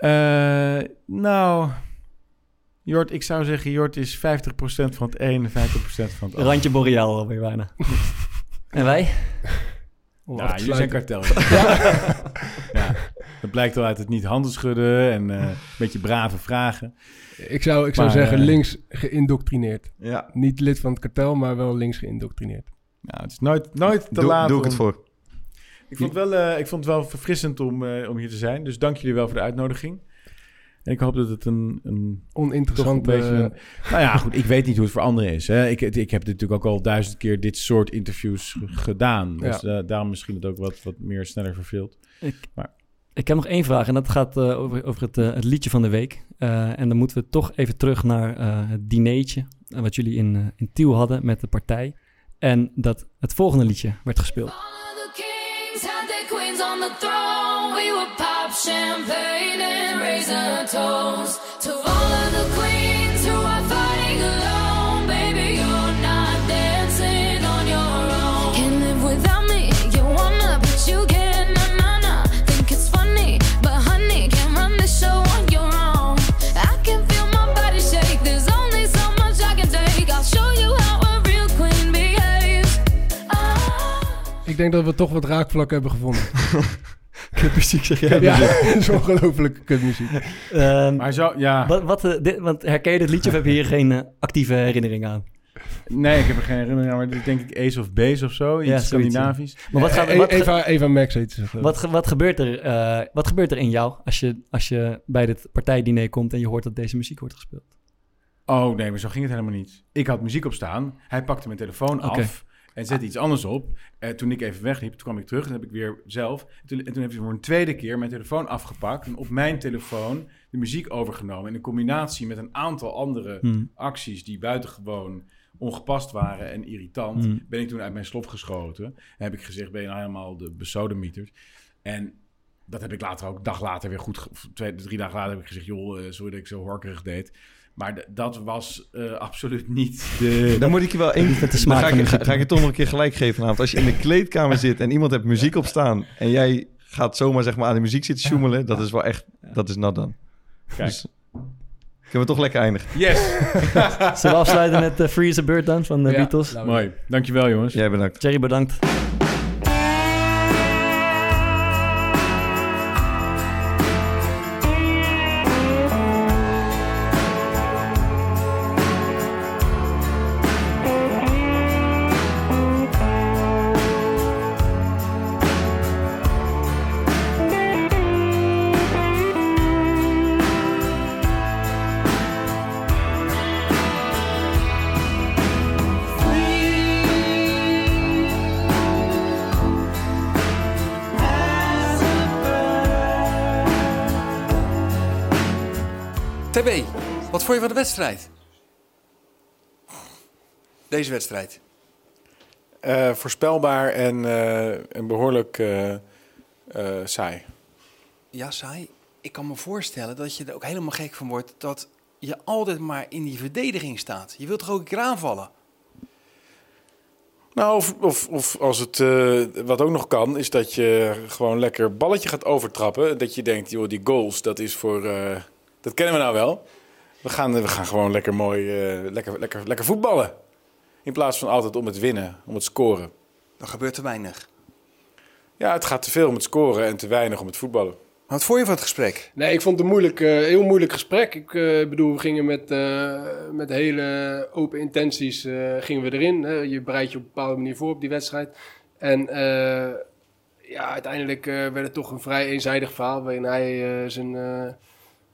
Eh, nou, Jort, ik zou zeggen, Jort is 50% van het een en 50% van het ander. Randje Boreaal alweer bijna. en wij? Ja, te jullie zijn kartel. ja. Dat blijkt wel uit het niet handen schudden en eh, een beetje brave vragen. Ik zou, ik zou Maar, zeggen eh, links geïndoctrineerd. Ja, Niet lid van het kartel, maar wel links geïndoctrineerd. Nou, het is nooit, nooit te doe, laat. doe ik om- het voor. Ik vond het wel, eh, ik vond het wel verfrissend om, eh, om hier te zijn. Dus dank jullie wel voor de uitnodiging. En ik hoop dat het een, een Oninteressant. beetje... eh, een- nou ja, goed, ik weet niet hoe het voor anderen is. Hè. Ik, ik heb natuurlijk ook al duizend keer dit soort interviews gedaan. Dus Ja. daarom misschien het ook wat, wat meer sneller verveelt. Ik, Maar- ik heb nog één vraag en dat gaat eh, over, over het, eh, het liedje van de week. Eh, en dan moeten we toch even terug naar het dineetje wat jullie in, in Tiel hadden met de partij. En dat het volgende liedje werd gespeeld. Champagne and toast to all the queens ik denk dat we toch wat raakvlak hebben gevonden. Kutmuziek zeg jij. ja, dat is ongelooflijke kutmuziek. Ehm, Maar zo, ja... wat, wat, eh, dit, want herken je dit liedje of heb je hier geen eh, actieve herinnering aan? Nee, ik heb er geen herinnering aan. Maar dit is denk ik Ace of Base of zo. Iets Ja, Scandinavisch. Maar wat, gaat, Eh, wat, Eva, Eva Max heet ze. wat, ge- wat, gebeurt er, eh, wat gebeurt er in jou als je, als je bij dit partijdiner komt en je hoort dat deze muziek wordt gespeeld? Oh nee, maar zo ging het helemaal niet. Ik had muziek op staan. Hij pakte mijn telefoon af en zette iets anders op. Eh, toen ik even wegliep, toen kwam ik terug en heb ik weer zelf. En toen, en toen heeft hij voor een tweede keer mijn telefoon afgepakt en op mijn telefoon de muziek overgenomen. In een combinatie met een aantal andere Hmm. acties die buitengewoon ongepast waren en irritant, Hmm. ben ik toen uit mijn slof geschoten. En heb ik gezegd, ben je nou helemaal de besodemieterd? En dat heb ik later ook, dag later weer goed, of twee, drie dagen later heb ik gezegd, joh, eh, sorry dat ik zo horkerig deed. Maar dat was eh, absoluut niet de... Dan moet ik je wel één... Dan smaak ga van ik, ga, ik je toch nog een keer gelijk geven vanavond. Als je in de kleedkamer zit en iemand heeft muziek op staan... en jij gaat zomaar zeg maar aan de muziek zitten sjoemelen... dat is wel echt... Dat is nat dan. Kijk. Dus, kunnen we toch lekker eindigen. Yes! Zullen we afsluiten met uh, Free is a Bird dan van de Ja, Beatles? Mooi. Dankjewel jongens. Jij bedankt. Jerry, bedankt. De wedstrijd? Deze wedstrijd. Eh, voorspelbaar en, eh, en behoorlijk eh, saai. Ja, saai. Ik kan me voorstellen dat je er ook helemaal gek van wordt dat je altijd maar in die verdediging staat. Je wilt toch ook een keer aanvallen? Nou, of, of, of als het, wat ook nog kan, is dat je gewoon lekker balletje gaat overtrappen. Dat je denkt, joh, die goals, dat is voor, dat kennen we nou wel. We gaan, we gaan gewoon lekker mooi, eh, lekker, lekker, lekker voetballen. In plaats van altijd om het winnen, om het scoren. Dan gebeurt te weinig. Ja, het gaat te veel om het scoren en te weinig om het voetballen. Wat vond je van het gesprek? Nee, ik vond het een moeilijk, eh, heel moeilijk gesprek. Ik eh, bedoel, we gingen met, eh, met hele open intenties eh, gingen we erin. Hè. Je bereidt je op een bepaalde manier voor op die wedstrijd. En eh, ja, uiteindelijk eh, werd het toch een vrij eenzijdig verhaal... waarin hij zijn, eh,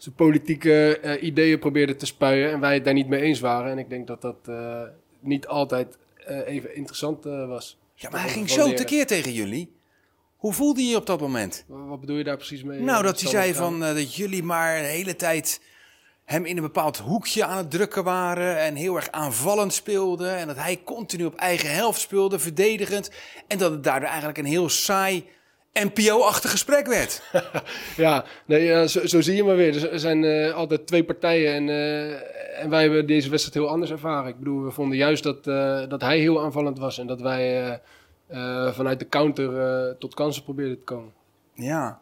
zijn politieke eh, ideeën probeerde te spuien... en wij het daar niet mee eens waren. En ik denk dat dat eh, niet altijd eh, even interessant was. Ja, maar hij ging zo leren. tekeer tegen jullie. Hoe voelde je je op dat moment? Wat bedoel je daar precies mee? Nou, dat hij zei van, dat jullie maar de hele tijd hem in een bepaald hoekje aan het drukken waren en heel erg aanvallend speelden en dat hij continu op eigen helft speelde, verdedigend en dat het daardoor eigenlijk een heel saai NPO-achtig gesprek werd. Ja, nee, ja, zo, zo zie je maar weer. Er zijn eh, altijd twee partijen en, eh, en wij hebben deze wedstrijd heel anders ervaren. Ik bedoel, we vonden juist dat, eh, dat hij heel aanvallend was en dat wij vanuit de counter tot kansen probeerden te komen. Ja.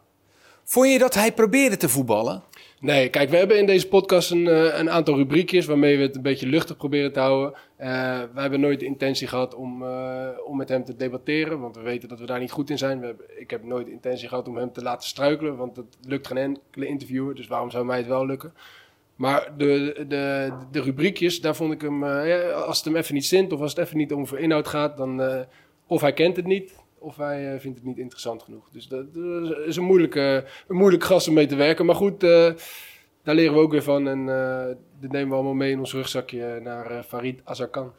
Vond je dat hij probeerde te voetballen? Nee, kijk, we hebben in deze podcast een, eh, een aantal rubriekjes waarmee we het een beetje luchtig proberen te houden. Eh we hebben nooit de intentie gehad om, eh, om met hem te debatteren, want we weten dat we daar niet goed in zijn. We ik heb nooit de intentie gehad om hem te laten struikelen, want dat lukt geen enkele interviewer, dus waarom zou mij het wel lukken? Maar de, de, de rubriekjes, daar vond ik hem, ja, als het hem even niet zint of als het even niet over inhoud gaat, dan of hij kent het niet, of hij eh, vindt het niet interessant genoeg. Dus dat, dat is een moeilijke, een moeilijk gast om mee te werken. Maar goed, eh, daar leren we ook weer van en eh dit nemen we allemaal mee in ons rugzakje naar Farid Azarkan.